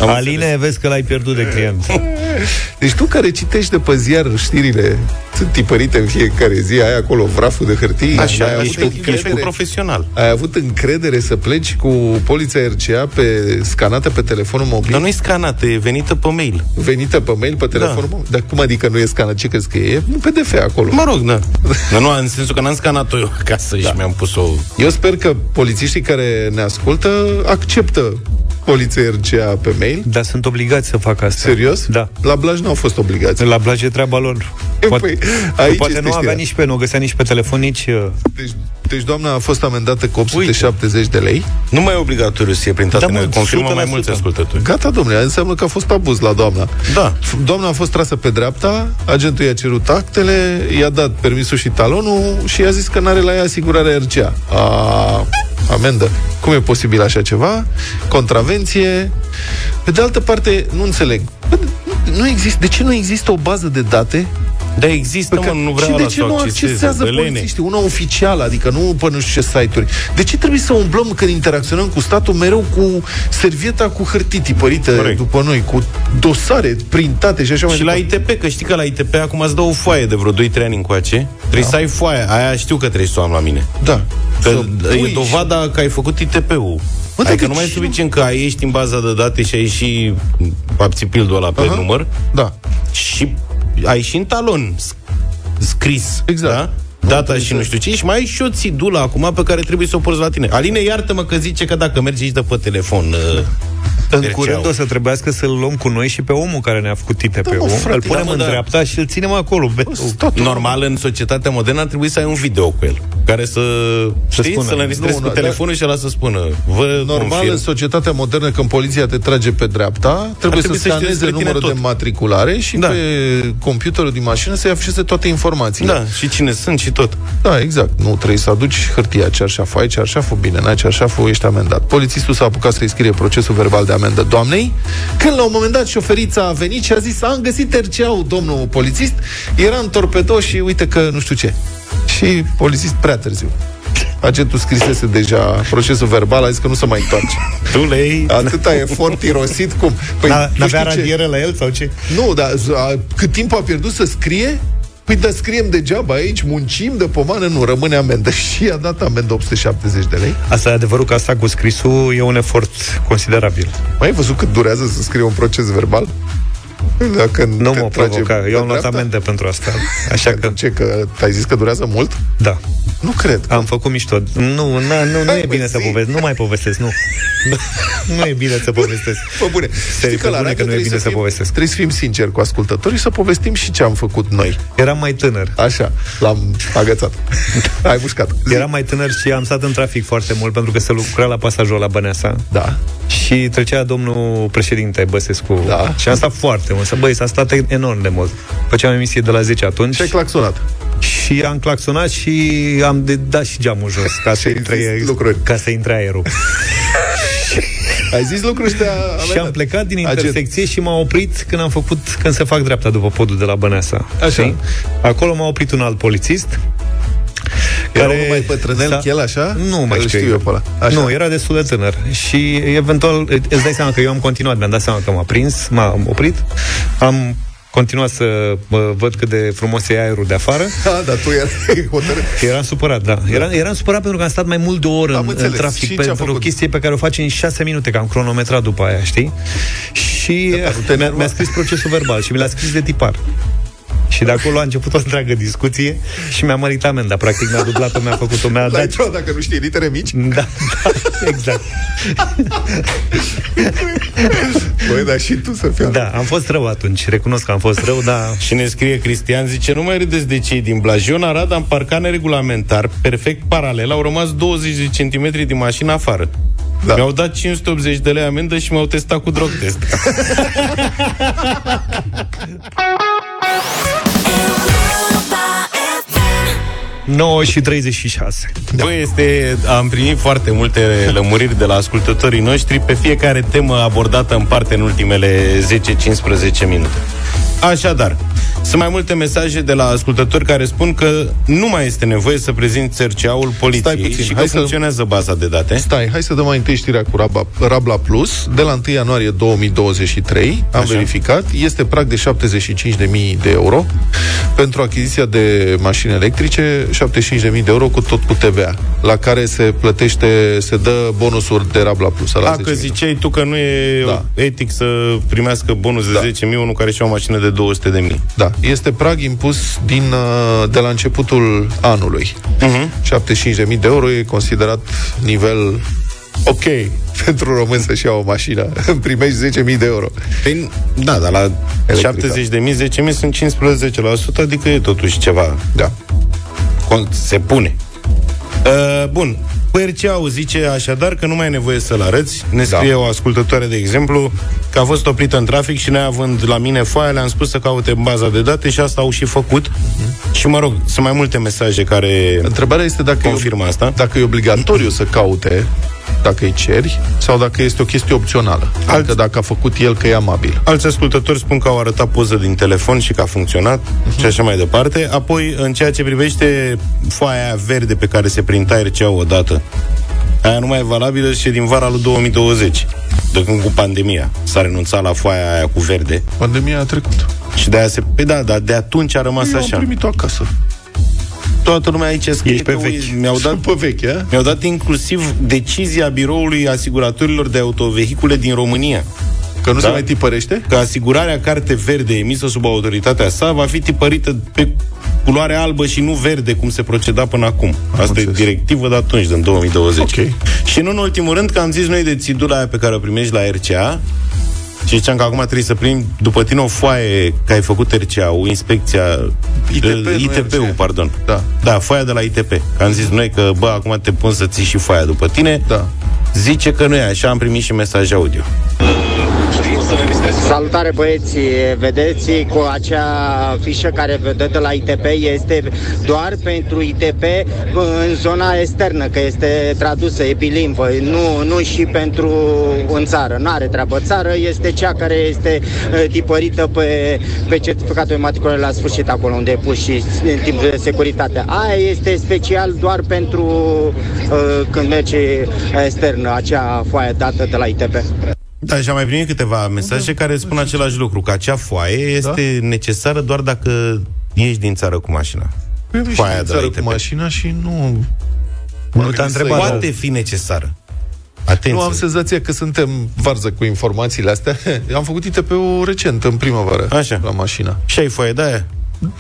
[SPEAKER 5] Am
[SPEAKER 2] Aline, vezi că l-ai pierdut de client.
[SPEAKER 3] Deci tu care citești de pe ziar știrile sunt tipărite în fiecare zi, ai acolo vraful de hârtie,
[SPEAKER 5] Așa,
[SPEAKER 3] ai avut
[SPEAKER 5] ești cu, ești cu
[SPEAKER 3] încredere,
[SPEAKER 5] profesional.
[SPEAKER 3] ai avut încredere să pleci cu poliția RCA pe scanată pe telefonul mobil,
[SPEAKER 5] Dar nu e scanată, e venită pe mail.
[SPEAKER 3] venită pe mail pe telefonul
[SPEAKER 5] Da.
[SPEAKER 3] mobil. Dar cum adică nu e scanat? Ce crezi că e? E un PDF acolo.
[SPEAKER 5] Mă rog, da. Dar nu, în sensul că n-am scanat-o eu acasă da. și mi-am pus-o...
[SPEAKER 3] Eu sper că polițiștii care ne ascultă acceptă poliția RCA pe mail.
[SPEAKER 2] Dar sunt obligați să facă asta.
[SPEAKER 3] Serios?
[SPEAKER 2] Da.
[SPEAKER 3] La Blaj nu au fost obligați.
[SPEAKER 2] La Blaj e treaba lor. Poate,
[SPEAKER 3] Păi,
[SPEAKER 2] că
[SPEAKER 3] aici
[SPEAKER 2] poate
[SPEAKER 3] este
[SPEAKER 2] nu avea
[SPEAKER 3] știrea.
[SPEAKER 2] nici pe, nu o găsea nici pe telefon, nici... uh,
[SPEAKER 3] Deci, deci doamna a fost amendată cu 870 de lei.
[SPEAKER 5] Nu mai e obligatoriu să fie printate,
[SPEAKER 2] Da, mă,
[SPEAKER 5] ne confirmă mai
[SPEAKER 2] 100%.
[SPEAKER 5] mulți ascultători.
[SPEAKER 3] Gata, domnule, înseamnă că a fost abuz la doamna.
[SPEAKER 5] Da.
[SPEAKER 3] F- Doamna a fost trasă pe dreapta, agentul i-a cerut actele, i-a dat permisul și talonul și i-a zis că n-are la ea asigurarea RCA. A, amendă. Cum e posibil așa ceva? Contravenție. Pe de altă parte, nu înțeleg. Bă, nu- Nu există, de ce nu există o bază de date
[SPEAKER 5] Da, există,
[SPEAKER 3] pe
[SPEAKER 5] mă,
[SPEAKER 3] care-
[SPEAKER 5] nu vrea
[SPEAKER 3] și de
[SPEAKER 5] ăla
[SPEAKER 3] ce
[SPEAKER 5] să o
[SPEAKER 3] nu
[SPEAKER 5] acceseze,
[SPEAKER 3] accesează
[SPEAKER 5] de lene.
[SPEAKER 3] polițiștii? Una oficială, adică nu pe nu știu ce site-uri. De ce trebuie să umblăm când interacționăm cu statul mereu cu servieta cu hârtii tipărite
[SPEAKER 5] Corect.
[SPEAKER 3] după noi, cu dosare printate și așa mai
[SPEAKER 5] Și la
[SPEAKER 3] departe?
[SPEAKER 5] ITP, că știi că la ITP acum îți dă o foaie de vreo 2-3 ani încoace. Trebuie să ai foaia. Aia știu că trebuie să o am la mine.
[SPEAKER 3] Da.
[SPEAKER 5] Că
[SPEAKER 3] Să pui
[SPEAKER 5] e dovada că ai făcut ITP-ul.
[SPEAKER 3] Mă,
[SPEAKER 5] Adică
[SPEAKER 3] dar
[SPEAKER 5] nu mai e
[SPEAKER 3] ce-
[SPEAKER 5] suficient că ai ești în baza de date și ai și apțipildul ăla pe
[SPEAKER 3] Aha.
[SPEAKER 5] număr
[SPEAKER 3] Da.
[SPEAKER 5] și ai și în talon sc- scris.
[SPEAKER 3] Exact.
[SPEAKER 5] Da? Data și nu știu ce, și mai ai și o țidulă acum pe care trebuie să o porți la tine. Aline, iartă-mă că zice că dacă mergi aici de pe telefon, uh,
[SPEAKER 2] În
[SPEAKER 5] Terceau.
[SPEAKER 2] curând o să trebuiască să-l luăm cu noi și pe omul care ne-a făcut ITP-ul.
[SPEAKER 3] Da, mă, frate,
[SPEAKER 2] îl punem
[SPEAKER 5] da, mă,
[SPEAKER 2] în
[SPEAKER 5] da.
[SPEAKER 2] dreapta și îl ținem acolo.
[SPEAKER 5] Normal, în societatea modernă ar trebui să ai un video cu el, care să, să știi,
[SPEAKER 2] spună.
[SPEAKER 5] să-l înregistrezi
[SPEAKER 3] Nu,
[SPEAKER 5] cu
[SPEAKER 3] nu,
[SPEAKER 5] telefonul și ăla să spună. Vă
[SPEAKER 3] Normal,
[SPEAKER 5] confirm.
[SPEAKER 3] în societatea modernă, când poliția te trage pe dreapta, trebuie,
[SPEAKER 5] trebui
[SPEAKER 3] să
[SPEAKER 5] să știe
[SPEAKER 3] scaneze
[SPEAKER 5] despre tine
[SPEAKER 3] numărul
[SPEAKER 5] tot.
[SPEAKER 3] de matriculare și
[SPEAKER 5] Da.
[SPEAKER 3] pe computerul din mașină să-i afișeze toate informațiile.
[SPEAKER 5] Da, și cine sunt și tot.
[SPEAKER 3] Da, exact. Nu trebuie să aduci hârtia cearșaful. Ai cearșaful, bine, n-ai cearșaful, ești amendat. Polițistul s-a apucat să-i scrie procesul verbal de amendă doamnei, când la un moment dat șoferița a venit și a zis, am găsit terceau, domnul polițist, era în torpedo și uite că nu știu ce. Și polițist prea târziu. Agentul scrisese deja procesul verbal, a zis că nu se mai întoarce.
[SPEAKER 5] Tu lei...
[SPEAKER 3] Atâta efort irosit cum... Păi,
[SPEAKER 2] N-a-
[SPEAKER 3] tu
[SPEAKER 2] N-avea
[SPEAKER 3] știi ce?
[SPEAKER 2] radiere la el sau ce?
[SPEAKER 3] Nu, dar a, cât timp a pierdut să scrie, Păi da, scriem degeaba aici, muncim de pomană, nu rămâne amendă. Și a dat amendă 870 de lei.
[SPEAKER 2] Asta e adevărul că asta cu scrisul e un efort considerabil.
[SPEAKER 3] Mai ai văzut cât durează să scrie un proces verbal? Dacă
[SPEAKER 2] Nu
[SPEAKER 3] te
[SPEAKER 2] mă
[SPEAKER 3] trage
[SPEAKER 2] provoca.
[SPEAKER 3] pe
[SPEAKER 2] Eu am luat
[SPEAKER 3] dreapta?
[SPEAKER 2] amendă pentru asta. Așa că,
[SPEAKER 3] Ce, că ai zis că durează mult?
[SPEAKER 2] da.
[SPEAKER 3] Nu cred.
[SPEAKER 2] Am făcut mișto. Nu, na, nu, nu
[SPEAKER 3] Hai,
[SPEAKER 2] e
[SPEAKER 3] bă,
[SPEAKER 2] bine să
[SPEAKER 3] zi.
[SPEAKER 2] povestesc. Nu mai povestesc, nu. Nu e bine să povestesc.
[SPEAKER 3] Bă, bune.
[SPEAKER 2] Știi
[SPEAKER 3] Știi că la
[SPEAKER 2] bune
[SPEAKER 3] radio
[SPEAKER 2] că nu e
[SPEAKER 3] trebuie
[SPEAKER 2] bine să
[SPEAKER 3] fim,
[SPEAKER 2] povestesc.
[SPEAKER 3] Trebuie să fim sinceri cu ascultătorii și să povestim și ce am făcut noi.
[SPEAKER 2] Eram mai tânăr.
[SPEAKER 3] Așa, l-am agățat. Ai mușcat. Zi.
[SPEAKER 2] Eram mai tânăr și am stat în trafic foarte mult pentru că se lucra la pasajul la Băneasa.
[SPEAKER 3] Da.
[SPEAKER 2] Și trecea domnul președinte Băsescu.
[SPEAKER 3] Da.
[SPEAKER 2] Și am stat foarte mult. Să Băi, s-a stat enorm de mult. Făceam emisie de la 10 atunci.
[SPEAKER 3] Și ai claxonat.
[SPEAKER 2] Și am claxonat și am de dat și geamul jos ca să
[SPEAKER 3] Și ai
[SPEAKER 2] intre,
[SPEAKER 3] zis lucruri.
[SPEAKER 2] ca să intre aerul.
[SPEAKER 3] Ai zis lucruri și te-a
[SPEAKER 2] și am plecat din
[SPEAKER 3] Agent.
[SPEAKER 2] intersecție și m-a oprit când am făcut, când se fac dreapta după podul de la Băneasa.
[SPEAKER 3] Așa.
[SPEAKER 2] Știi? Acolo m-a oprit un alt polițist
[SPEAKER 3] Era unul mai bătrânel,
[SPEAKER 2] s-a-
[SPEAKER 3] chel, așa?
[SPEAKER 2] Nu mai
[SPEAKER 3] Îl
[SPEAKER 2] știu,
[SPEAKER 3] știu eu pe ăla. Așa.
[SPEAKER 2] Nu, era destul de tânăr. Și eventual, îți dai seama că eu am continuat, mi-am dat seama că m-a prins, m-a oprit, am continuat să mă văd cât de frumos e aerul de afară.
[SPEAKER 3] Da, dar tu erai hotărât.
[SPEAKER 2] Eram supărat, da. Eram, eram supărat pentru că am stat mai mult de o oră
[SPEAKER 3] Am
[SPEAKER 2] în, în
[SPEAKER 3] înțeles.
[SPEAKER 2] trafic
[SPEAKER 3] Și ce a
[SPEAKER 2] pentru o
[SPEAKER 3] făcut?
[SPEAKER 2] chestie pe care o face în șase minute, că am cronometrat după aia, știi? Și
[SPEAKER 3] Da, dar nu te
[SPEAKER 2] mi-a,
[SPEAKER 3] enerva.
[SPEAKER 2] mi-a scris procesul verbal și mi l-a scris de tipar. Și de acolo a început o întreagă discuție și mi-a mărit amenda. Practic mi-a dublat-o, mi-a făcut-o, mi-a
[SPEAKER 3] L-ai
[SPEAKER 2] dat...
[SPEAKER 3] luat dacă nu știi litere mici?
[SPEAKER 2] Da, da, exact.
[SPEAKER 3] Băi, dar și tu să fii
[SPEAKER 2] Da, am fost rău atunci. Recunosc că am fost rău, dar...
[SPEAKER 5] Și ne scrie Cristian, zice, nu mai râdeți de cei din Blaj. Eu în Arad am parcat neregulamentar, perfect paralel, au rămas 20 de centimetri din mașină afară.
[SPEAKER 3] Da.
[SPEAKER 5] Da. Mi-au dat 580 de lei amendă și m-au testat cu drog test.
[SPEAKER 2] 9 și 36.
[SPEAKER 5] Da. Băi, este, am primit foarte multe lămuriri de la ascultătorii noștri pe fiecare temă abordată în parte în ultimele 10-15 minute. Așadar, sunt mai multe mesaje de la ascultători care spun că nu mai este nevoie să prezinți serceaul poliției
[SPEAKER 3] Stai puțin,
[SPEAKER 5] și că
[SPEAKER 3] hai să-
[SPEAKER 5] funcționează baza de date.
[SPEAKER 3] Stai, hai să dăm mai întâi știrea cu Rabla, Rabla Plus. De la 1 ianuarie 2023, am
[SPEAKER 5] Așa.
[SPEAKER 3] verificat, este prag de 75.000 de euro pentru achiziția de mașini electrice, 75.000 de euro cu tot cu TVA, la care se plătește, se dă bonusuri de Rabla Plus. La
[SPEAKER 5] A, că ziceai tu că nu e
[SPEAKER 3] Da.
[SPEAKER 5] etic să primească bonus de
[SPEAKER 3] Da.
[SPEAKER 5] 10.000 unul care și-a o mașină de 200.000.
[SPEAKER 3] Da, este prag impus din, uh, de la începutul anului.
[SPEAKER 5] Uh-huh.
[SPEAKER 3] 75.000 de euro e considerat nivel ok pentru român să-și ia o mașină. Primești 10.000 de euro.
[SPEAKER 5] Păi, da, dar la
[SPEAKER 3] Electrica.
[SPEAKER 5] 70.000, 10.000 sunt 15%, adică e totuși ceva.
[SPEAKER 3] Da.
[SPEAKER 5] Con- Se pune. Uh, bun. Părceau zice așadar că nu mai e nevoie să-l arăți. Ne scrie da. o ascultătoare, de exemplu, că a fost oprită în trafic și noi având la mine foaia, le-am spus să caute în baza de date și asta au și făcut. Uh-huh. Și mă rog, sunt mai multe mesaje care
[SPEAKER 3] Întrebarea este dacă
[SPEAKER 5] confirmă asta.
[SPEAKER 3] dacă e obligatoriu să caute dacă îi ceri sau dacă este o chestie opțională. Adică dacă a făcut el că e amabil.
[SPEAKER 5] Alți ascultători spun că au arătat poză din telefon și că a funcționat uh-huh. și așa mai departe. Apoi, în ceea ce privește foaia aia verde pe care se printa RCA odată, aia nu mai e valabilă și e din vara lui 2020, de când cu pandemia s-a renunțat la foaia aia cu verde.
[SPEAKER 3] Pandemia a trecut.
[SPEAKER 5] Și de aia se... Păi da, dar de atunci a rămas
[SPEAKER 3] Eu
[SPEAKER 5] așa.
[SPEAKER 3] am primit-o acasă.
[SPEAKER 5] Toată lumea aici scrie
[SPEAKER 2] Ești pe
[SPEAKER 5] că,
[SPEAKER 2] vechi.
[SPEAKER 5] ui, Mi-au dat,
[SPEAKER 3] Pe veche, a?
[SPEAKER 5] mi-au dat inclusiv decizia biroului asiguratorilor de autovehicule din România.
[SPEAKER 3] Că nu
[SPEAKER 5] Da.
[SPEAKER 3] se mai tipărește?
[SPEAKER 5] că asigurarea carte verde emisă sub autoritatea sa va fi tipărită pe, culoare albă și nu verde, cum se proceda până acum. Asta e directivă de atunci, din 2020.
[SPEAKER 3] Ok.
[SPEAKER 5] Și nu în ultimul rând, că am zis noi de țidula aia pe care o primești la RCA, și ziceam că acum trebuie să primi după tine o foaie că ai făcut RCA-ul, inspecția
[SPEAKER 3] ITP, nu
[SPEAKER 5] ITP-ul,
[SPEAKER 3] RCA.
[SPEAKER 5] pardon.
[SPEAKER 3] Da.
[SPEAKER 5] Da, foaia de la ITP. Că am zis noi că, bă, acum te pun să ții și foaia după tine.
[SPEAKER 3] Da.
[SPEAKER 5] Zice că nu e așa, am primit și mesaj audio.
[SPEAKER 14] Salutare băieți, vedeți cu acea fișă care vă dă de la ITP este doar pentru ITP în zona externă, că este tradusă, e bilimvă, nu, nu și pentru în țară, nu are treabă. Țară este cea care este uh, tipărită pe, pe certificatul de matriculare la sfârșit acolo unde e pus și în timp de securitate. Aia este special doar pentru uh, când merge externă, acea foaie dată de la ITP.
[SPEAKER 5] Da, și am mai primit câteva mesaje care spun același lucru, că acea foaie este necesară doar dacă ieși din țară cu mașina.
[SPEAKER 3] Păi, nu
[SPEAKER 5] Foaia
[SPEAKER 3] știu,
[SPEAKER 5] de la
[SPEAKER 3] țară
[SPEAKER 5] ITP.
[SPEAKER 3] cu mașina și nu...
[SPEAKER 2] Nu te-a întrebat.
[SPEAKER 5] Poate fi necesară. Atenție.
[SPEAKER 3] Nu am senzația că suntem varză cu informațiile astea. Am făcut ITP-ul recent, în primăvară,
[SPEAKER 5] Așa.
[SPEAKER 3] la mașină.
[SPEAKER 5] Și ai foaie de aia?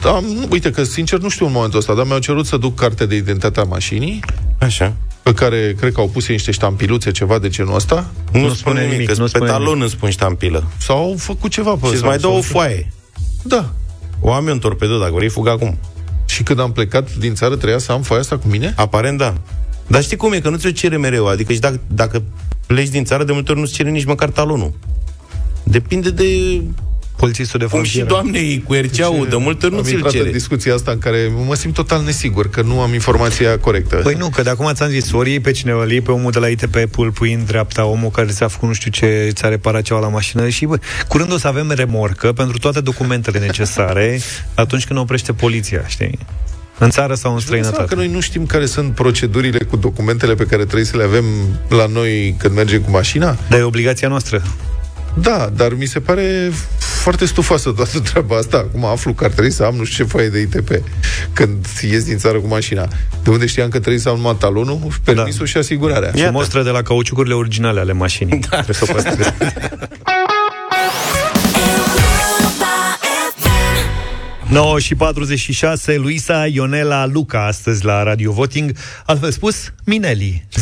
[SPEAKER 3] Da, nu- uite că, sincer, nu știu în momentul ăsta, dar mi-au cerut să duc carte de identitate a mașinii,
[SPEAKER 5] Așa.
[SPEAKER 3] Pe care cred că au pus ei niște ștampiluțe, ceva de genul ăsta,
[SPEAKER 5] Nu,
[SPEAKER 2] Nu
[SPEAKER 5] spune
[SPEAKER 2] spune
[SPEAKER 5] nimic,
[SPEAKER 2] nimic,
[SPEAKER 5] că
[SPEAKER 2] nu
[SPEAKER 5] pe
[SPEAKER 2] spune
[SPEAKER 5] talon îți spun ștampilă.
[SPEAKER 3] sau au făcut ceva pe
[SPEAKER 5] Și îți
[SPEAKER 3] sau-
[SPEAKER 5] mai dă
[SPEAKER 3] sau-
[SPEAKER 5] o foaie.
[SPEAKER 3] Da.
[SPEAKER 5] O am eu în torpedo, dacă vrei, fug acum.
[SPEAKER 3] Și când am plecat din țară, trebuia să am foaia asta cu mine?
[SPEAKER 5] Aparent, da. Dar știi cum e? Că nu ți-o cere mereu. Adică și dacă, dacă pleci din țară, de multe ori nu-ți cere nici măcar talonul. Depinde de
[SPEAKER 2] Polițistul de
[SPEAKER 5] cum și
[SPEAKER 2] frontieră.
[SPEAKER 5] doamnei cu RCA-ul, de multe ori nu
[SPEAKER 3] am
[SPEAKER 5] ți-l
[SPEAKER 3] intrat
[SPEAKER 5] cere.
[SPEAKER 3] în discuția asta în care mă simt total nesigur, că nu am informația corectă.
[SPEAKER 2] Păi nu, că de acum ți-am zis, ori iei pe cineva, îl iei pe omul de la ITP, îl pui în dreapta, omul care ți-a făcut nu știu ce, ți-a reparat ceva la mașină și, bă, curând o să avem remorcă pentru toate documentele necesare atunci când oprește poliția, știi? În țară sau în
[SPEAKER 3] Îți dai seama
[SPEAKER 2] străinătate.
[SPEAKER 3] că noi nu știm care sunt procedurile cu documentele pe care trebuie să le avem la noi când mergem cu mașina?
[SPEAKER 2] Dar e obligația noastră.
[SPEAKER 3] Da, dar mi se pare foarte stufoasă toată treaba asta. Acum aflu că ar trebui să am nu știu ce foaie de ITP când ies din țară cu mașina. De unde știam că trebuie să am numai talonul, permisul și asigurarea.
[SPEAKER 2] Și mostră de la cauciucurile originale ale mașinii. Da. Trebuie să o 9 și 46, Luisa Ionela Luca astăzi la Radio Voting, altfel spus, Mineli. 0372069599,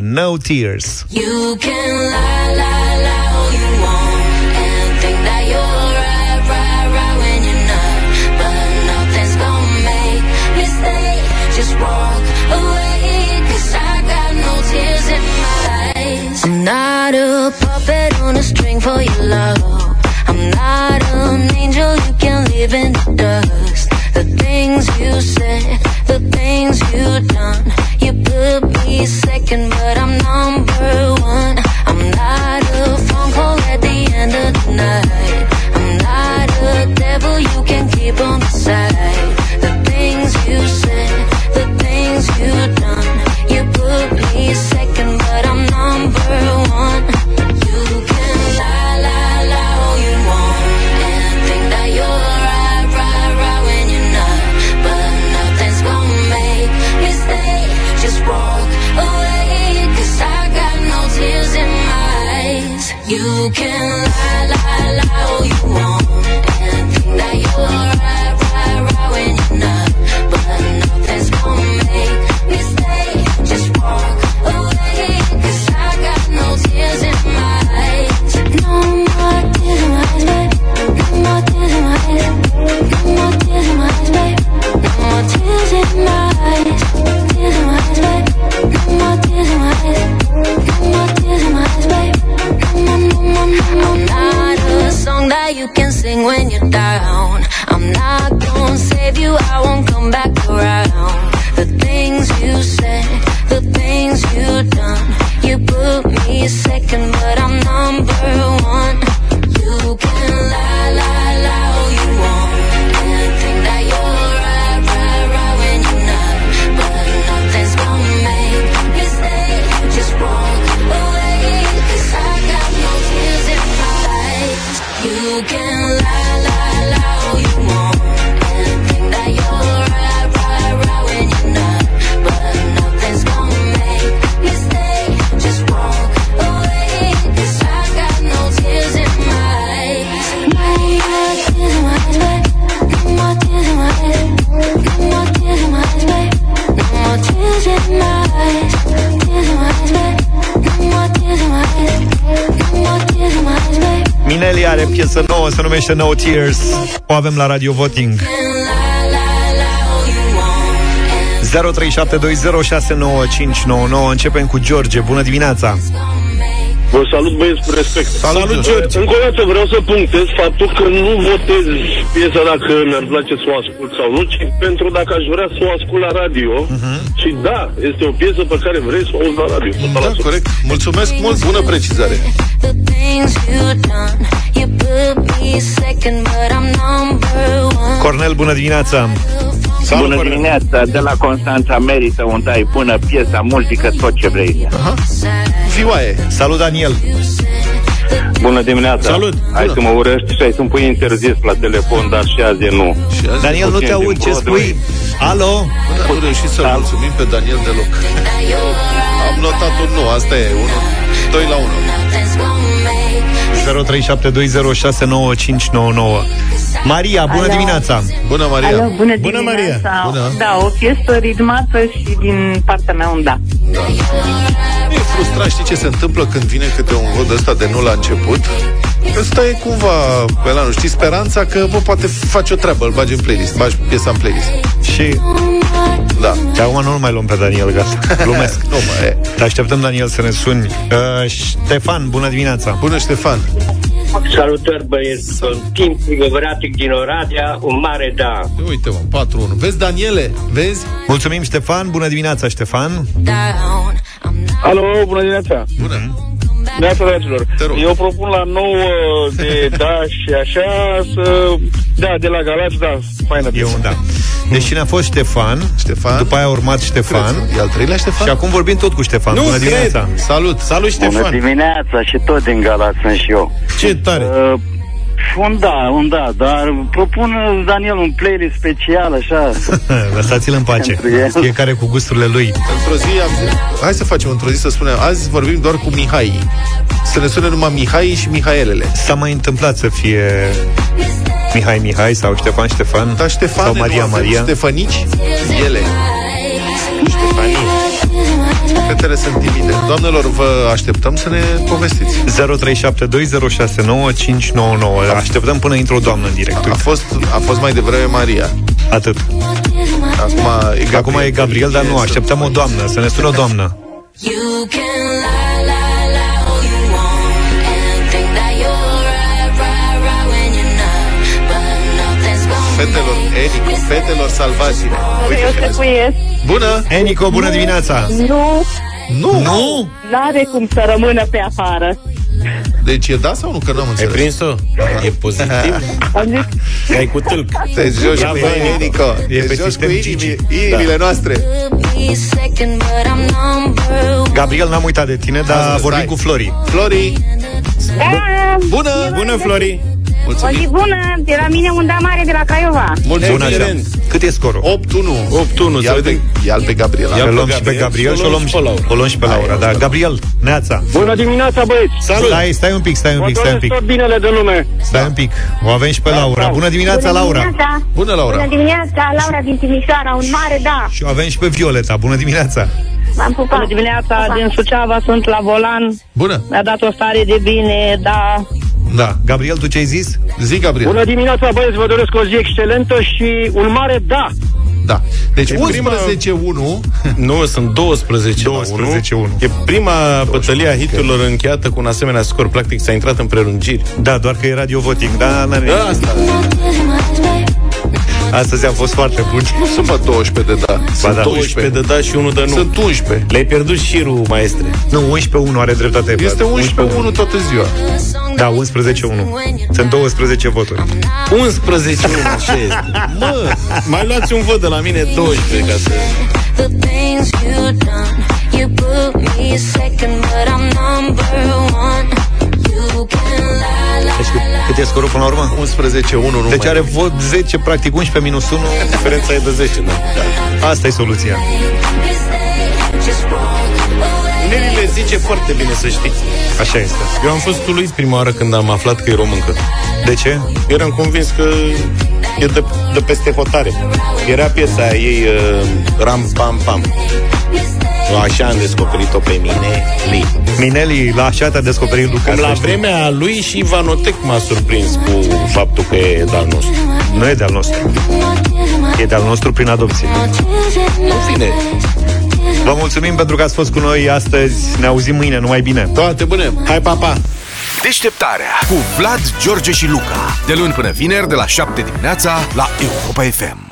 [SPEAKER 2] No Tears.
[SPEAKER 10] You can lie, lie, lie all you want and think that you're right, right, right when you're not. But nothing's gonna make me stay. Just walk away, 'cause I got no tears in my eyes. I'm not a puppet on a string for your love.
[SPEAKER 2] Nouă, se numește No Tears. O avem la Radio Voting. 0372069599 Începem cu George. Bună dimineața!
[SPEAKER 13] Vă salut băieți cu respect.
[SPEAKER 2] Salut, George.
[SPEAKER 13] Încă o dată vreau să punctez faptul că nu votez piesa dacă mi-ar place să o ascult sau nu, ci pentru dacă aș vrea să o ascult la radio.
[SPEAKER 3] Mhm.
[SPEAKER 13] Și da, este o piesă pe care vrei să o auzi la radio.
[SPEAKER 3] Da, corect. Mulțumesc mult, bună precizare.
[SPEAKER 10] Things you done, you put me second, but I'm number one.
[SPEAKER 2] Cornel, bună dimineața!
[SPEAKER 15] Bună dimineața, de la Constanța merită un dai bună piesa, muzică, tot ce vrei.
[SPEAKER 3] Aha. Vioaie.
[SPEAKER 2] Salut, Daniel!
[SPEAKER 13] Bună dimineața!
[SPEAKER 2] Salut!
[SPEAKER 13] Hai să mă urăști și ai să-mi pui interzis la telefon, dar și azi e nu.
[SPEAKER 2] Daniel, nu te aud, ce spui? Alo?
[SPEAKER 3] Până nu reușit să-l mulțumim pe Daniel deloc. Am notat un nu, asta e, 1, 2 la 1.
[SPEAKER 2] 0372069599 Maria, bună
[SPEAKER 12] Alo.
[SPEAKER 2] dimineața!
[SPEAKER 3] Bună,
[SPEAKER 12] Alo, bună, dimineața.
[SPEAKER 3] Bună.
[SPEAKER 12] Da, o piesă ritmată și din partea mea un da.
[SPEAKER 3] E frustrat, știi ce se întâmplă când vine câte un vot ăsta de nu la început? Ăsta e cumva, pe la nu știi, speranța că, bă, poate face o treabă, îl bagi în playlist, bagi piesa în playlist.
[SPEAKER 2] Și
[SPEAKER 3] Da.
[SPEAKER 2] de acum nu mai luăm pe Daniel, gata. Glumesc.
[SPEAKER 3] nu mai e.
[SPEAKER 2] Te așteptăm, Daniel, să ne suni. Uh, Ștefan, bună dimineața!
[SPEAKER 3] Bună, Ștefan!
[SPEAKER 16] Salutări băieți, sunt timp Gobratic din Oradea, un mare da.
[SPEAKER 3] Uite mă, 4-1. Vezi, Daniele? Vezi?
[SPEAKER 2] Mulțumim, Ștefan, bună dimineața, Ștefan!
[SPEAKER 13] Alo, bună dimineața!
[SPEAKER 3] Bună!
[SPEAKER 13] Neața, dragilor, eu propun la 9 de da și așa să... Da, de la Galați, da, faină
[SPEAKER 2] E un da. Deci cine a fost Ștefan,
[SPEAKER 3] Ștefan.
[SPEAKER 2] după aia a urmat Ștefan
[SPEAKER 3] E al treilea Ștefan?
[SPEAKER 2] și acum vorbim tot cu Ștefan.
[SPEAKER 5] Nu
[SPEAKER 2] bună
[SPEAKER 5] cred.
[SPEAKER 2] dimineața!
[SPEAKER 3] Salut!
[SPEAKER 5] Salut,
[SPEAKER 15] Bună
[SPEAKER 5] Ștefan!
[SPEAKER 15] dimineața și tot din Galați sunt și eu.
[SPEAKER 5] Ce tare!
[SPEAKER 15] Uh, un da, un da, dar propun uh, Daniel un playlist special, așa.
[SPEAKER 2] Lăsați-l în pace.
[SPEAKER 15] Pentru el.
[SPEAKER 2] Fiecare cu gusturile lui.
[SPEAKER 3] Într-o zi am zis, hai să facem într-o zi să spunem, azi vorbim doar cu Mihai. Să ne sune numai Mihai și Mihaelele.
[SPEAKER 2] S-a mai întâmplat să fie Mihai Mihai sau Ștefan Ștefan
[SPEAKER 3] Da, Ștefan,
[SPEAKER 2] sau Maria Maria.
[SPEAKER 3] Ștefănici, ele. Ștefanii. Fetele sunt timide. Doamnelor, vă așteptăm să ne povestiți.
[SPEAKER 2] 0372069599. Așteptăm până intră o doamnă în direct.
[SPEAKER 3] A
[SPEAKER 2] Uite.
[SPEAKER 3] fost, a fost mai devreme Maria.
[SPEAKER 2] Atât.
[SPEAKER 3] Acum e Gabriel.
[SPEAKER 2] Acum e Gabriel, dar nu, așteptăm o doamnă, să ne sună o doamnă.
[SPEAKER 10] You can lie, lie, lie all you want and think that you're right, right, right when you're not. But nothing's gonna
[SPEAKER 3] Fetelor, Enico, fetelor salvați-ne. Uite,
[SPEAKER 12] Eu
[SPEAKER 3] cine-
[SPEAKER 12] secuiesc.
[SPEAKER 3] Bună!
[SPEAKER 2] Enico, bună dimineața!
[SPEAKER 12] Nu,
[SPEAKER 3] Nu!
[SPEAKER 2] Nu?
[SPEAKER 12] n-are cum să rămână pe afară.
[SPEAKER 3] Deci e da sau nu? Că n-am
[SPEAKER 5] Ai
[SPEAKER 3] înțeles.
[SPEAKER 5] prins-o? E pozitiv?
[SPEAKER 12] Am zis,
[SPEAKER 5] Ai cu tâlc.
[SPEAKER 3] Te joci
[SPEAKER 5] Bravo,
[SPEAKER 3] cu
[SPEAKER 5] Enico.
[SPEAKER 3] Enico.
[SPEAKER 2] E
[SPEAKER 3] Te
[SPEAKER 2] pe
[SPEAKER 3] joci
[SPEAKER 2] sistem
[SPEAKER 3] cu
[SPEAKER 2] Gigi.
[SPEAKER 3] inimile, inimile noastre.
[SPEAKER 10] be second, but I'm number one.
[SPEAKER 2] Gabriel, n-am uitat de tine, dar
[SPEAKER 3] Asta,
[SPEAKER 2] vorbim
[SPEAKER 3] stai.
[SPEAKER 2] cu Flori.
[SPEAKER 3] Flori,
[SPEAKER 12] da,
[SPEAKER 3] bună!
[SPEAKER 5] Bună, Flori!
[SPEAKER 12] O zi
[SPEAKER 3] Mulțumim!
[SPEAKER 12] bună, de la mine un da mare de la Craiova.
[SPEAKER 2] Bună așa.
[SPEAKER 5] Excelent.
[SPEAKER 2] Cât e scorul?
[SPEAKER 3] 8-1.
[SPEAKER 5] 8-1, să
[SPEAKER 3] Ia-l pe,
[SPEAKER 5] vedem.
[SPEAKER 3] ia pe Gabriela.
[SPEAKER 5] Ia-
[SPEAKER 2] Îl
[SPEAKER 5] pe
[SPEAKER 2] luăm și pe
[SPEAKER 5] Gabriel
[SPEAKER 2] Gabriel
[SPEAKER 5] și
[SPEAKER 2] și o luăm și,
[SPEAKER 5] Laura.
[SPEAKER 2] o luăm și pe Laura. Da, Gabriel, neața.
[SPEAKER 13] Bună dimineața, băieți!
[SPEAKER 5] Salut!
[SPEAKER 2] Stai, stai un pic, stai un
[SPEAKER 13] Vă
[SPEAKER 2] pic, stai un
[SPEAKER 13] doresc
[SPEAKER 2] pic.
[SPEAKER 13] tot binele de lume.
[SPEAKER 2] Stai un pic. O avem și pe Laura. Bună dimineața, Laura.
[SPEAKER 3] Bună, Laura!
[SPEAKER 12] Bună dimineața, Laura din Timișoara, un mare da.
[SPEAKER 2] Și o avem și pe Violeta. Bună dimineața.
[SPEAKER 12] V-am pupat. Bună dimineața, din Suceava sunt la volan.
[SPEAKER 3] Bună!
[SPEAKER 12] Mi-a dat o stare de bine, da.
[SPEAKER 2] Da. Gabriel, tu ce ai zis?
[SPEAKER 3] Zi, Gabriel.
[SPEAKER 13] Bună dimineața, băieți, vă doresc o zi excelentă și un mare da.
[SPEAKER 3] Da. Deci
[SPEAKER 5] E prima-
[SPEAKER 3] 11-1.
[SPEAKER 5] Nu, sunt 12 la
[SPEAKER 2] 12
[SPEAKER 5] 1.
[SPEAKER 2] 1.
[SPEAKER 5] E prima bătălie a hiturilor încheiată cu un asemenea scor. Practic s-a intrat în prelungiri.
[SPEAKER 2] Da, doar că e radio voting. Da, n-are
[SPEAKER 5] Da, asta.
[SPEAKER 2] Astăzi a fost foarte bun.
[SPEAKER 3] Nu sunt mă 12 de da. Sunt
[SPEAKER 2] da.
[SPEAKER 5] 12 de da și 1 de nu.
[SPEAKER 3] Sunt 11.
[SPEAKER 5] Le-ai pierdut șirul, maestre.
[SPEAKER 2] Nu, 11-1 are dreptate.
[SPEAKER 3] Este 11-1 toată ziua.
[SPEAKER 2] Da, 11-1. Sunt 12 voturi.
[SPEAKER 5] 11 1, așa este. Mă, mai luați un vot de la mine 12 ca să...
[SPEAKER 10] The things you done, you put me second, but I'm number one.
[SPEAKER 2] Deci cât, cât e scorul până la urmă?
[SPEAKER 3] 11-1 nu
[SPEAKER 2] Deci
[SPEAKER 3] mai
[SPEAKER 2] are vot 10, practic 11 minus 1.
[SPEAKER 5] Diferența e de 10, da.
[SPEAKER 2] Asta e soluția.
[SPEAKER 10] mistake, just walk away.
[SPEAKER 5] Nelly le zice foarte bine, să știți.
[SPEAKER 2] Așa este.
[SPEAKER 5] Eu am fost uluit prima oară când am aflat că e româncă.
[SPEAKER 2] De ce?
[SPEAKER 5] Eram convins că e de, de peste hotare. Era piesa ei uh, Ram Pam Pam. Eu așa am descoperit-o pe mine, Li.
[SPEAKER 2] Mineli, la așa te-a descoperit Luca.
[SPEAKER 5] Cum
[SPEAKER 2] să
[SPEAKER 5] la
[SPEAKER 2] știi.
[SPEAKER 5] vremea lui și Ivanotec m-a surprins cu faptul că e de-al nostru.
[SPEAKER 2] Nu e de-al nostru. E de-al nostru prin adopție.
[SPEAKER 5] Nu vine.
[SPEAKER 2] Vă mulțumim pentru că ați fost cu noi astăzi. Ne auzim mâine. Numai bine.
[SPEAKER 5] Toate bune. Hai, pa, pa.
[SPEAKER 1] Deșteptarea cu Vlad, George și Luca. De luni până vineri, de la 7 dimineața, la Europa FM.